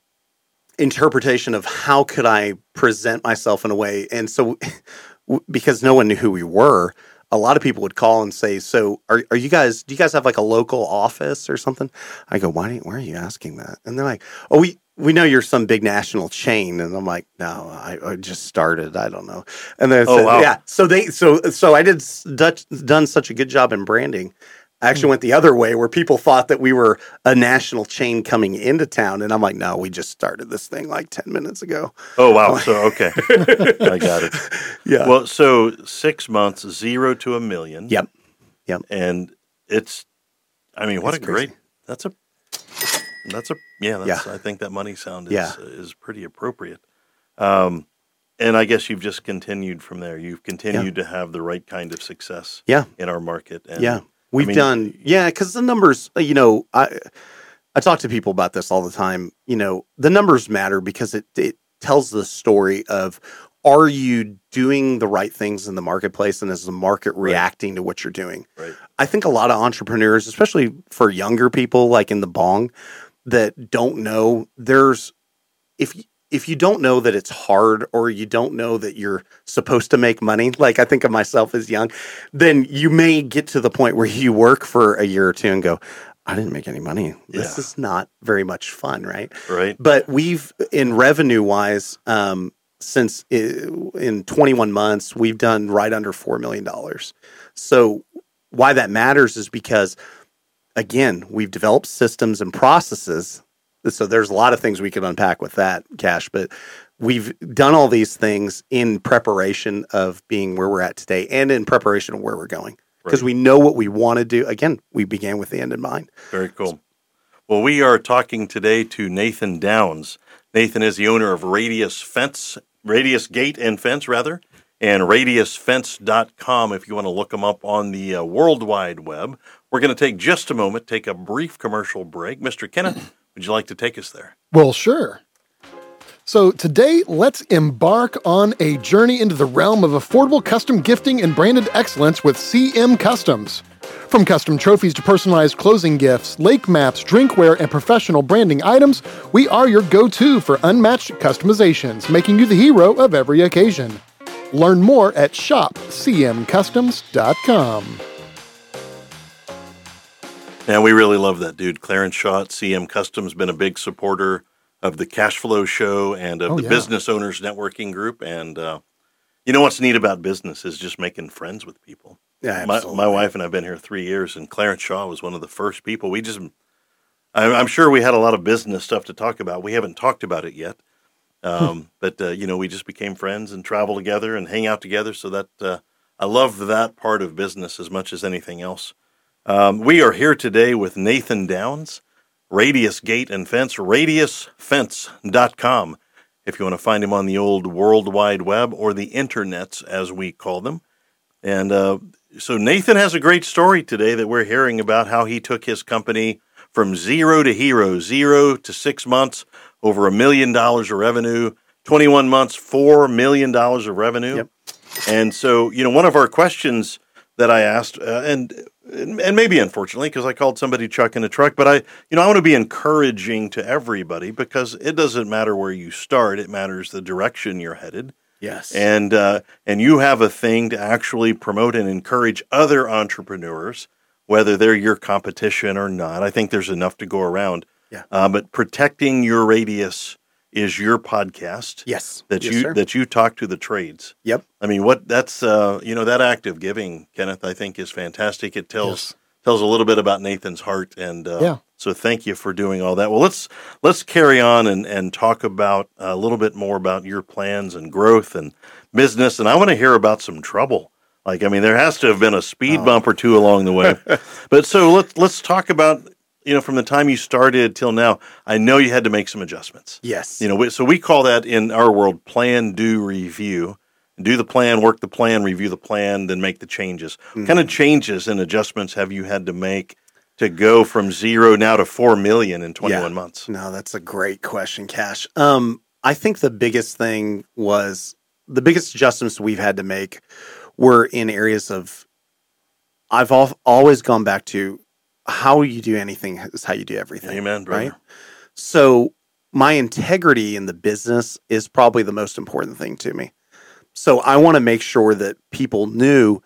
interpretation of how could I present myself in a way and so because no one knew who we were, a lot of people would call and say, "So, are are you guys do you guys have like a local office or something?" I go, "Why why are you asking that?" And they're like, "Oh, we we know you're some big national chain." And I'm like, "No, I, I just started. I don't know." And then Oh, wow. yeah, so they so so I did s- dut- done such a good job in branding. I actually went the other way where people thought that we were a national chain coming into town, and I'm like, "No, we just started this thing like ten minutes ago." Oh, wow. So, okay. I got it. Yeah. Well, so six months, zero to a million. Yep. Yep. And it's, I mean, what a great, that's a, that's a, yeah, that's, I think that money sound is, Yeah. is pretty appropriate. Um, and I guess you've just continued from there. You've continued to have the right kind of success Yeah. in our market. And yeah we've mean- done yeah because the numbers uh, you know i i talk to people about this all the time you know the numbers matter because it it tells the story of are you doing the right things in the marketplace and is the market reacting to what you're doing Right. i think a lot of entrepreneurs especially for younger people like in the bong that don't know there's if if you don't know that it's hard or you don't know that you're supposed to make money like i think of myself as young then you may get to the point where you work for a year or two and go i didn't make any money this Yeah. is not very much fun right Right. but we've in revenue wise um since in 21 months we've done right under 4 million dollars so why that matters is because again we've developed systems and processes so there's a lot of things we could unpack with that cash but we've done all these things in preparation of being where we're at today and in preparation of where we're going because Right. we know what we want to do again we began with the end in mind Very cool. Well, we are talking today to Nathan Downs. Nathan is the owner of Radius Fence, Radius Gate and Fence, rather, and radiusfence.com if you want to look them up on the uh, World Wide Web. We're going to take just a moment, take a brief commercial break. Mr. Kenneth, would you like to take us there? Well, sure. So today, let's embark on a journey into the realm of affordable custom gifting and branded excellence with CM Customs. From custom trophies to personalized closing gifts, lake maps, drinkware, and professional branding items, we are your go to for unmatched customizations, making you the hero of every occasion. Learn more at shopcmcustoms.com. And we really love that dude. Clarence Shaw CM Customs been a big supporter of the Cash Flow Show and of Oh, the yeah. Business Owners Networking Group. And uh, you know what's neat about business is just making friends with people. Yeah, My, absolutely. my wife and I've been here three years, and Clarence Shaw was one of the first people. We just, I, I'm sure we had a lot of business stuff to talk about. We haven't talked about it yet, um, but uh, you know, we just became friends and travel together and hang out together. So that uh, I love that part of business as much as anything else. Um, we are here today with Nathan Downs, Radius Gate and Fence, radiusfence.com. If you want to find him on the old World Wide Web or the internets, as we call them. And uh, so Nathan has a great story today that we're hearing about how he took his company from zero to hero, zero to six months, over a million dollars of revenue, 21 months, $4 million of revenue. Yep. And so, you know, one of our questions that I asked, uh, and and maybe unfortunately, because I called somebody Chuck in a truck, but I, you know, I want to be encouraging to everybody because it doesn't matter where you start; it matters the direction you're headed yes. and uh, and you have a thing to actually promote and encourage other entrepreneurs, whether they're your competition or not. I think there's enough to go around. Yeah. Uh, but protecting your radius is your podcast yes. that Yes, you sir. that you talk to the trades. Yep. I mean, what that's uh, you know that act of giving, Kenneth, I think is fantastic. It tells Yes. tells a little bit about Nathan's heart, and uh, Yeah. so thank you for doing all that. Well, let's let's carry on and and talk about a little bit more about your plans and growth and business, and I want to hear about some trouble. Like, I mean, there has to have been a speed Oh. bump or two along the way. but so let's let's talk about you know from the time you started till now. I know you had to make some adjustments. Yes. You know, so we call that in our world plan, do, review. Do the plan, work the plan, review the plan, then make the changes. What kind of changes and adjustments have you had to make to go from zero now to four million in 21 Yeah. months? No, that's a great question, Cash. Um, I think the biggest thing was the biggest adjustments we've had to make were in areas of I've al- always gone back to how you do anything is how you do everything. Amen, brother. Right. So my integrity in the business is probably the most important thing to me. So I want to make sure that people knew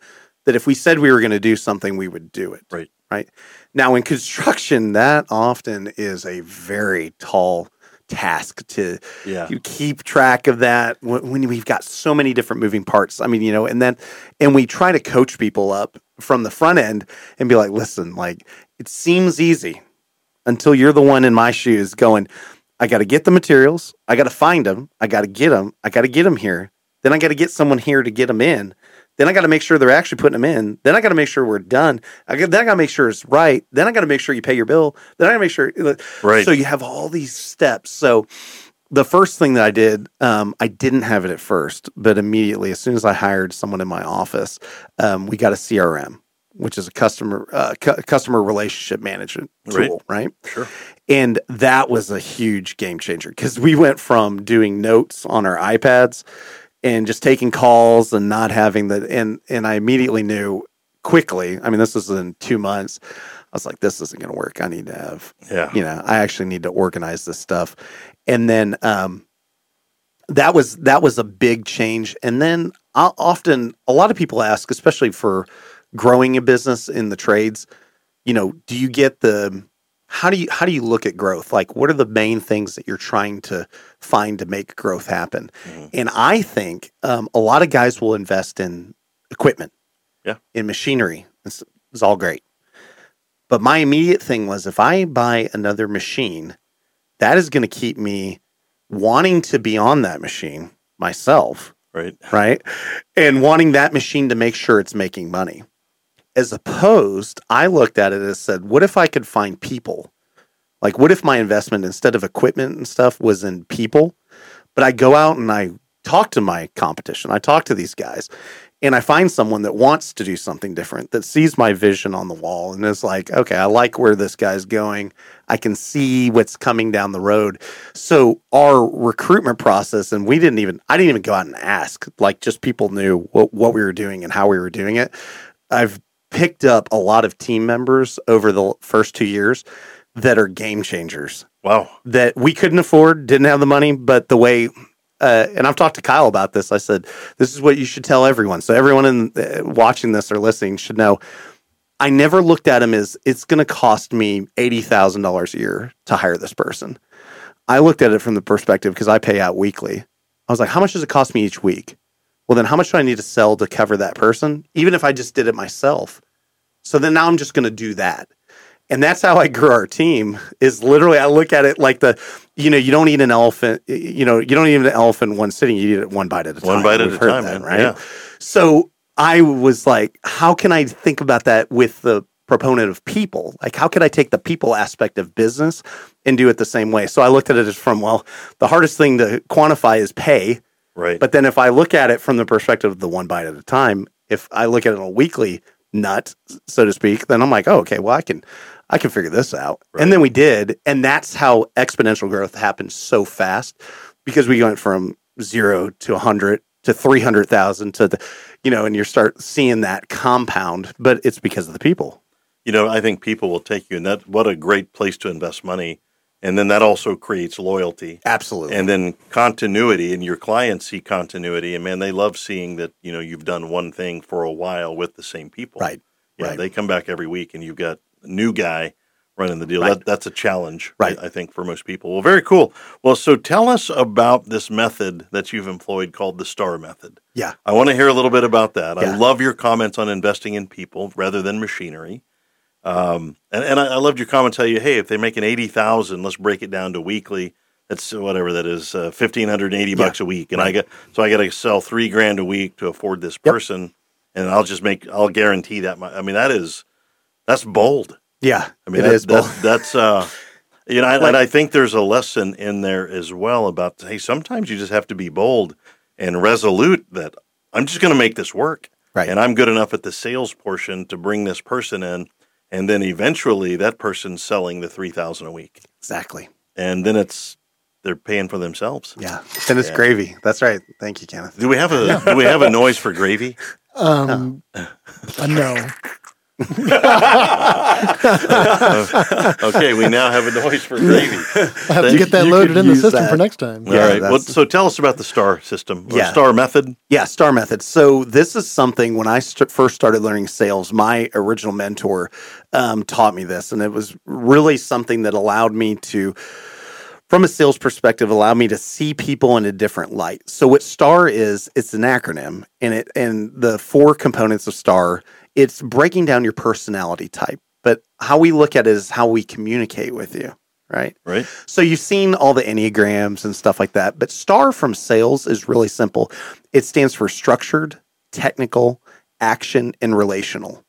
that if we said we were going to do something, we would do it. Right. Right. Now in construction, that often is a very tall task to Yeah. you keep track of that when, when we've got so many different moving parts. I mean, you know, and then and we try to coach people up from the front end and be like, listen, like it seems easy until you're the one in my shoes going, I got to get the materials, I got to find them, I got to get them, I got to get them here. Then I got to get someone here to get them in. Then I got to make sure they're actually putting them in. Then I got to make sure we're done. I got, then I got to make sure it's right. Then I got to make sure you pay your bill. Then I got to make sure. Right. So you have all these steps. So the first thing that I did, um, I didn't have it at first, but immediately, as soon as I hired someone in my office, um, we got a CRM, which is a customer uh, cu- customer relationship management Right. tool, right? Sure. And that was a huge game changer because we went from doing notes on our iPads and just taking calls and not having the and and I immediately knew quickly. I mean, this was in two months. I was like, this isn't going to work. I need to have Yeah. you know i actually need to organize this stuff and then um that was that was a big change. And then I'll often a lot of people ask especially for growing a business in the trades you know do you get the how do you how do you look at growth? Like what are the main things that you're trying to find to make growth happen? Mhm. and i think um, a lot of guys will invest in equipment. Yeah. in machinery. It's, it's all great. But my immediate thing was if I buy another machine, that is going to keep me wanting to be on that machine myself, Right. right? And wanting that machine to make sure it's making money. As opposed, I looked at it and said, what if I could find people? Like, what if my investment instead of equipment and stuff was in people? But I go out and I talk to my competition. I talk to these guys and I find someone that wants to do something different, that sees my vision on the wall and is like, okay, I like where this guy's going. I can see what's coming down the road. So our recruitment process, and we didn't even, I didn't even go out and ask, like just people knew what, what we were doing and how we were doing it. I've picked up a lot of team members over the first two years that are game changers Wow. that we couldn't afford, didn't have the money, but the way, uh, and I've talked to Kyle about this. I said, this is what you should tell everyone. So everyone in uh, watching this or listening should know. I never looked at him as it's going to cost me eighty thousand dollars a year to hire this person. I looked at it from the perspective because I pay out weekly. I was like, how much does it cost me each week? Well, then how much do I need to sell to cover that person? Even if I just did it myself. So then now I'm just going to do that. And that's how I grew our team is literally, I look at it like the, you know, you don't eat an elephant, you know, you don't eat an elephant one sitting, you eat it one bite at a time. One bite at We've a time, that, right? Yeah. So I was like, how can I think about that with the proponent of people? Like, how could I take the people aspect of business and do it the same way? So I looked at it as from, well, the hardest thing to quantify is pay. Right. But then if I look at it from the perspective of the one bite at a time, if I look at it on a weekly nut, so to speak, then I'm like, oh, okay, well, I can, I can figure this out. Right. And then we did, and that's how exponential growth happened so fast because we went from zero to a hundred to three hundred thousand to the, you know, and you start seeing that compound, but it's because of the people. you know, I think people will take you, and that what a great place to invest money. And then that also creates loyalty. Absolutely. and then continuity and your clients see continuity and man they love seeing that you know you've done one thing for a while with the same people right. yeah right. they come back every week and you've got a new guy running the deal Right. that, that's a challenge Right. I, I think for most people well very cool well so tell us about this method that you've employed called the star method Yeah. i want to hear a little bit about that i love your comments on investing in people rather than machinery um, and, and I, I loved your comment tell you hey if they're making 80000 let's break it down to weekly that's whatever that is, uh, fifteen hundred and eighty bucks a week, and I get so I got to sell three grand a week to afford this Yep. person, and I'll just make I'll guarantee that. My, I mean, that is that's bold. Yeah. I mean, it that, is that- that's uh, you know, I- Like- and I think there's a lesson in there as well about hey, sometimes you just have to be bold and resolute that I'm just going to make this work, Right. and I'm good enough at the sales portion to bring this person in, and then eventually that person's selling the three thousand a week, exactly. and then it's they're paying for themselves. Yeah. Then it's Yeah. gravy. That's right. Thank you, Kenneth. Do we have a do we have a noise for gravy? Um, uh, no. Okay, we now have a noise for gravy. I have to get that you loaded could in the use system that. for next time. All Yeah, right. Well, that's- so tell us about the star system, or Yeah. star method. Yeah, STAR method. So this is something when I st- first started learning sales, my original mentor um, taught me this, and it was really something that allowed me to, from a sales perspective, allowed me to see people in a different light. So what STAR is, it's an acronym, and it and the four components of STAR, it's breaking down your personality type. But how we look at it is how we communicate with you, right? Right. So you've seen all the Enneagrams and stuff like that, but STAR from sales is really simple. It stands for structured, technical, action, and relational.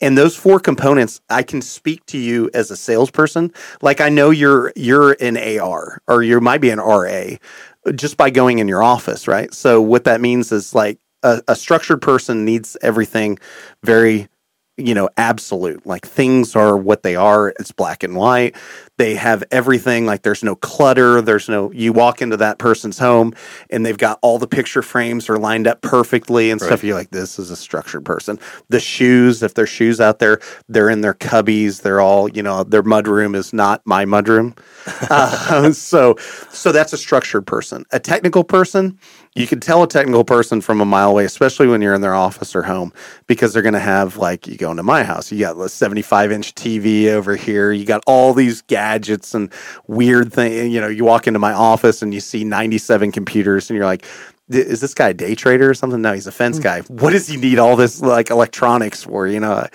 And those four components, I can speak to you as a salesperson. Like I know you're you're an AR or you might be an RA just by going in your office, right? So what that means is like a, a structured person needs everything very you know, absolute. Like things are what they are. It's black and white. They have everything. Like there's no clutter. There's no, you walk into that person's home and they've got all the picture frames are lined up perfectly and stuff. You're like, this is a structured person. The shoes, if there's shoes out there, they're in their cubbies. They're all, you know, their mudroom is not my mudroom. uh, so, so that's a structured person. A technical person, you can tell a technical person from a mile away, especially when you're in their office or home, because they're going to have like you go into my house, you got a 75 inch TV over here, you got all these gadgets and weird things. You know, you walk into my office and you see 97 computers, and you're like, is this guy a day trader or something? No, he's a fence guy. What does he need all this like electronics for? You know.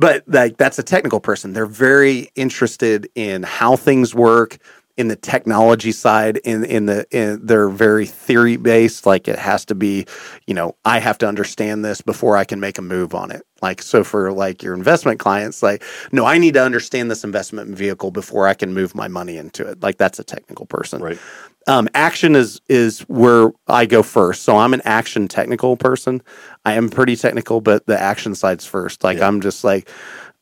But like that's a technical person. They're very interested in how things work, in the technology side in in the in, they're very theory based like it has to be you know i have to understand this before i can make a move on it like so for like your investment clients like no i need to understand this investment vehicle before i can move my money into it like that's a technical person Right. Um, action is is where I go first. So I'm an action technical person. I am pretty technical, but the action side's first. Like Yeah. I'm just like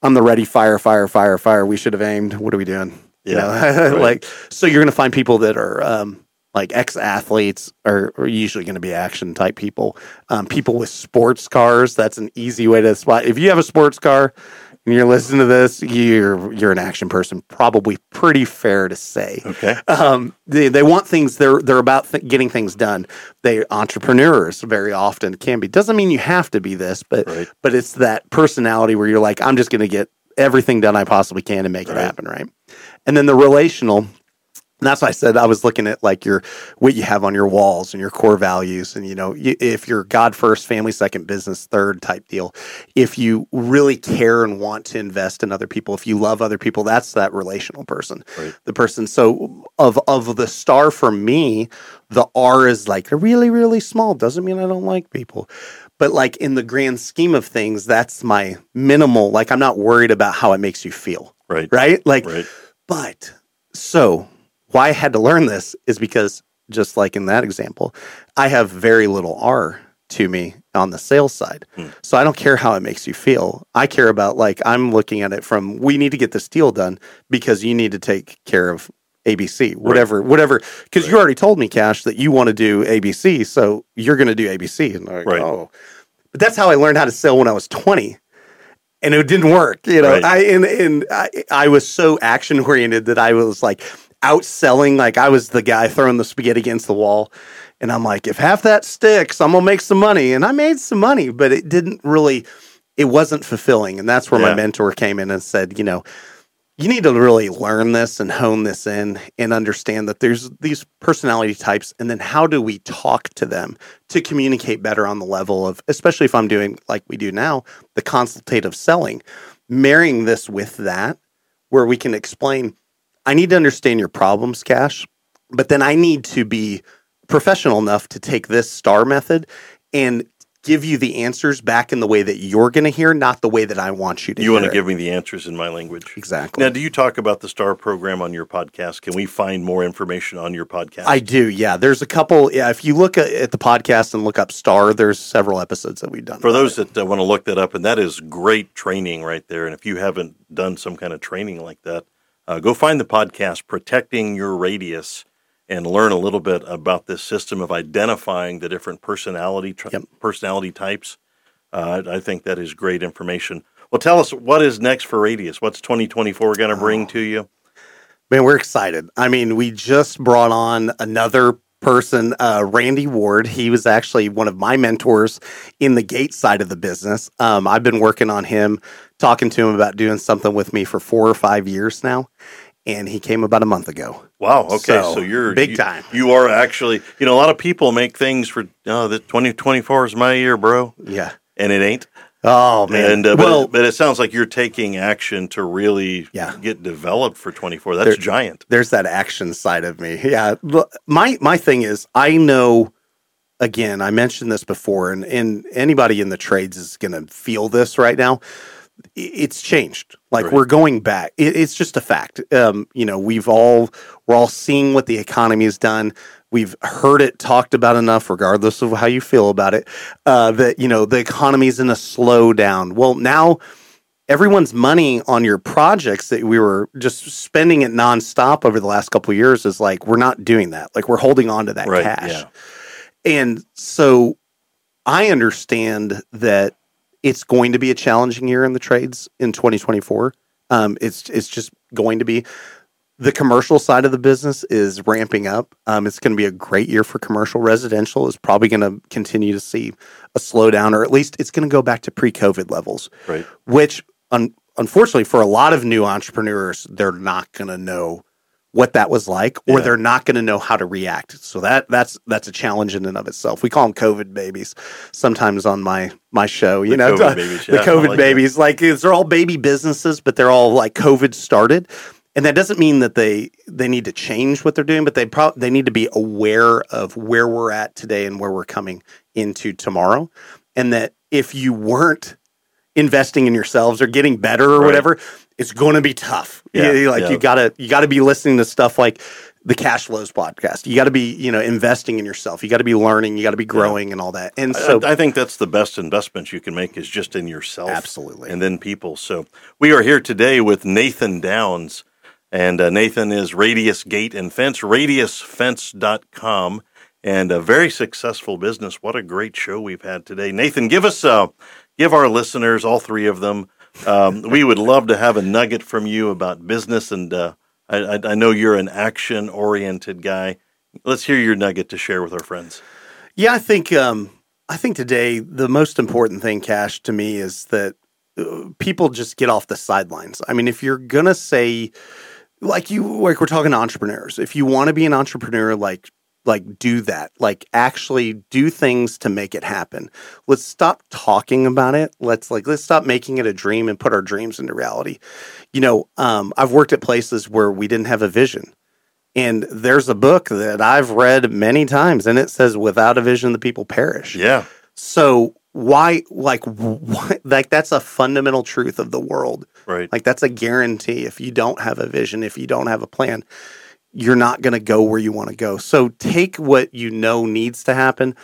I'm the ready fire, fire, fire, fire. We should have aimed. What are we doing? You Yeah, know? right. like so you're gonna find people that are um, like ex athletes are, are, usually going to be action type people. Um, people with sports cars, that's an easy way to spot. If you have a sports car and you're listening to this, you're you're an action person. Probably pretty fair to say. Okay. Um, they they want things. They're they're about th- getting things done. They entrepreneurs very often can be. Doesn't mean you have to be this, but Right. but it's that personality where you're like, I'm just going to get everything done I possibly can to make it happen, right? And then the relational. And that's why I said I was looking at like your what you have on your walls and your core values, and you know you, if you're God first, family second, business third type deal. If you really care and want to invest in other people, if you love other people, that's that relational person, Right. the person. So of of the star for me, the R is like really really small. Doesn't mean I don't like people, but like in the grand scheme of things, that's my minimal. Like I'm not worried about how it makes you feel, Right. right? Like Right. but so why I had to learn this is because just like in that example, I have very little R to me on the sales side. Hmm. So I don't care how it makes you feel. I care about like I'm looking at it from we need to get this deal done because you need to take care of ABC, whatever, whatever. Because you already told me, Cash, that you want to do ABC, so you're going to do ABC. And like, Right. oh, but that's how I learned how to sell when I was 20 and it didn't work. You know, Right. I and, and I, I was so action oriented that I was like outselling. Like I was the guy throwing the spaghetti against the wall, and I'm like, if half that sticks, I'm gonna make some money. And I made some money, but it didn't really. It wasn't fulfilling, and that's where Yeah. my mentor came in and said, you know. You need to really learn this and hone this in and understand that there's these personality types, and then how do we talk to them to communicate better on the level of, especially if I'm doing like we do now, the consultative selling, marrying this with that, where we can explain, I need to understand your problems, Cash, but then I need to be professional enough to take this star method and give you the answers back in the way that you're going to hear, not the way that I want you to hear. You want to give me the answers in my language. exactly. Now, do you talk about the STAR program on your podcast? Can we find more information on your podcast? I do, yeah. There's a couple. Yeah, if you look at, at the podcast and look up Star, there's several episodes that we've done. For those it. that uh, want to look that up, and that is great training right there. And if you haven't done some kind of training like that, uh, go find the podcast "Protecting Your Radius" and learn a little bit about this system of identifying the different personality Yep. personality types. Uh, I I think that is great information. Well, tell us what is next for Radius. What's 2024 going to bring to you? Man, we're excited. I mean, we just brought on another person, uh, Randy Ward. He was actually one of my mentors in the gate side of the business. Um, I've been working on him, talking to him about doing something with me for four or five years now. And he came about a month ago. Wow. Okay. So, So, you're big you- time. You are actually, you know, a lot of people make things for, oh, the 2024 is my year, bro. Yeah. And it ain't. Oh, man. And uh, but, well, it, but it sounds like you're taking action to really Yeah. get developed for 24. That's There- giant. there's that action side of me. Yeah. My my thing is I know again, I mentioned this before and, and anybody in the trades is gonna feel this right now. It's changed. Like Right. we're going back. It, it's just a fact. Um, you know, we've all we're all seeing what the economy has done. We've heard it talked about enough, regardless of how you feel about it. Uh, that you know the economy's in a slowdown. Well, now everyone's money on your projects that we were just spending it nonstop over the last couple of years is like we're not doing that. Like we're holding on to that Right, cash. yeah. And so I understand that it's going to be a challenging year in the trades in 2024. Um, it's it's just going to be. The commercial side of the business is ramping up. Um, it's going to be a great year for commercial. Residential is probably going to continue to see a slowdown, or at least it's going to go back to pre-COVID levels Right. which un- unfortunately for a lot of new entrepreneurs they're not going to know what that was like or Yeah. they're not going to know how to react so that that's that's a challenge in and of itself we call them covid babies sometimes on my my show you The know COVID babies, the yeah, I covid like that. babies like they're all baby businesses but they're all like covid started and that doesn't mean that they they need to change what they're doing but they pro- they need to be aware of where we're at today and where we're coming into tomorrow and that if you weren't investing in yourselves or getting better or Right. whatever, it's going to be tough. Yeah, You- like yeah. you gotta you gotta be listening to stuff like the cash flows podcast. You got to be you know investing in yourself. You got to be learning. You got to be growing and all that. And so I, I think that's the best investment you can make is just in yourself. Absolutely. And then people. So we are here today with Nathan Downs. And uh, Nathan is Radius Gate and Fence, radiusfence.com, and a very successful business. What a great show we've had today. Nathan, give us, uh, give our listeners, all three of them, um, we would love to have a nugget from you about business. And uh, I, I know you're an action oriented guy. Let's hear your nugget to share with our friends. Yeah, I think um, I think today the most important thing, Cash, to me is that uh, people just get off the sidelines. I mean, if you're gonna say, like you, like we're talking to entrepreneurs, if you want to be an entrepreneur, like like do that. Like actually do things to make it happen. Let's stop talking about it. Let's like let's stop making it a dream and put our dreams into reality. You know um, i've worked at places where we didn't have a vision. And there's a book that i've read many times and it says without a vision the people perish. Yeah. so why like why, like that's a fundamental truth of the world Right. like that's a guarantee if you don't have a vision if you don't have a plan you're not going to go where you want to go so take what you know needs to happen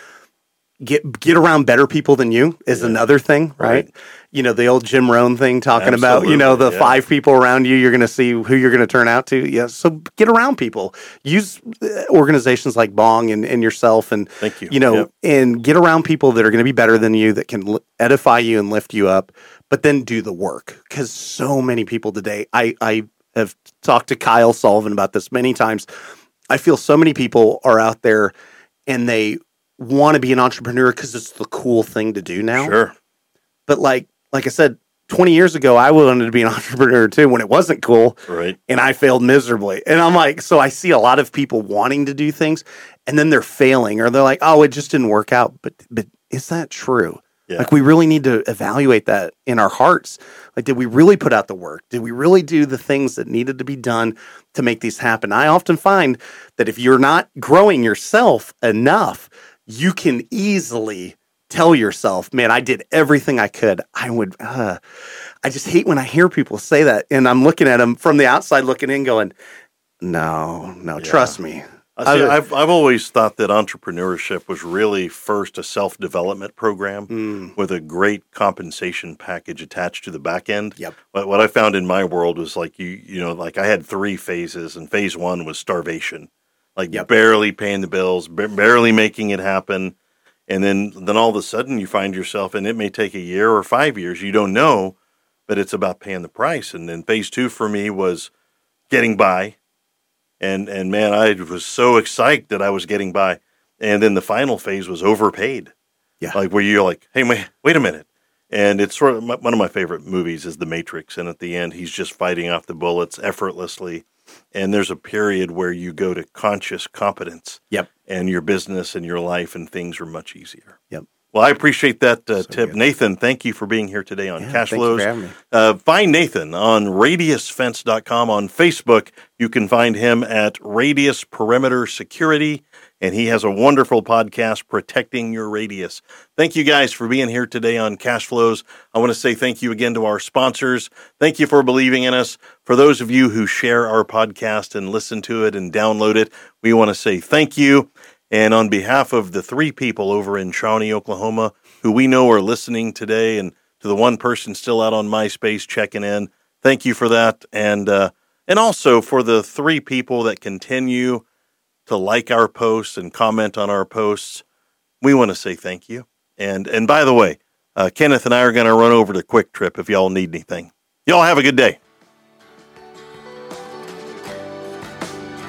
get get around better people than you is another thing right? Right. you know the old jim rohn thing talking about you know the yeah. five people around you you're going to see who you're going to turn out to yeah so get around people use uh, organizations like bong and, and yourself and Thank you. you know Yep. and get around people that are going to be better than you that can edify you and lift you up but then do the work because so many people today i i have talked to kyle sullivan about this many times i feel so many people are out there and they want to be an entrepreneur because it's the cool thing to do now Sure. but like like i said 20 years ago i wanted to be an entrepreneur too when it wasn't cool Right. and I failed miserably. And I'm like, so I see a lot of people wanting to do things and then they're failing or they're like, oh, it just didn't work out. But but is that true? Yeah. Like we really need to evaluate that in our hearts. Like, did we really put out the work? Did we really do the things that needed to be done to make these happen? I often find that if you're not growing yourself enough, you can easily tell yourself, man, I did everything I could. I would, uh, I just hate when I hear people say that. And I'm looking at them from the outside looking in going, no, no, trust me. I see, I've I've always thought that entrepreneurship was really first a self development program Mm, with a great compensation package attached to the back end. Yep. What what I found in my world was like you you know like I had three phases, and phase one was starvation, like Yep. barely paying the bills, ba- barely making it happen, and then then all of a sudden you find yourself, and it may take a year or five years, you don't know, but it's about paying the price. And then phase two for me was getting by, and and man, I was so excited that I was getting by. And then the final phase was overpaid. Yeah. Like where you're like, hey, wait, wait a minute. And it's sort of my, one of my favorite movies is The Matrix. And at the end, he's just fighting off the bullets effortlessly. And there's a period where you go to conscious competence Yep. and your business and your life and things are much easier. Yep. Well, I appreciate that uh, So tip. good. Nathan, thank you for being here today on Yeah, Cash thank you Flows. for having me. Uh, find Nathan on radiusfence.com on Facebook. You can find him at Radius Perimeter Security, and he has a wonderful podcast, Protecting Your Radius. Thank you guys for being here today on Cash Flows. I want to say thank you again to our sponsors. Thank you for believing in us. For those of you who share our podcast and listen to it and download it, we want to say thank you. And on behalf of the three people over in Shawnee, Oklahoma, who we know are listening today, and to the one person still out on MySpace checking in, thank you for that. And uh, and also for the three people that continue to like our posts and comment on our posts, we want to say thank you. And and by the way, uh, Kenneth and I are going to run over to QuikTrip if y'all need anything. Y'all have a good day.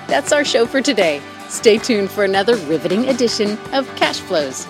That's our show for today. Stay tuned for another riveting edition of Cash Flows.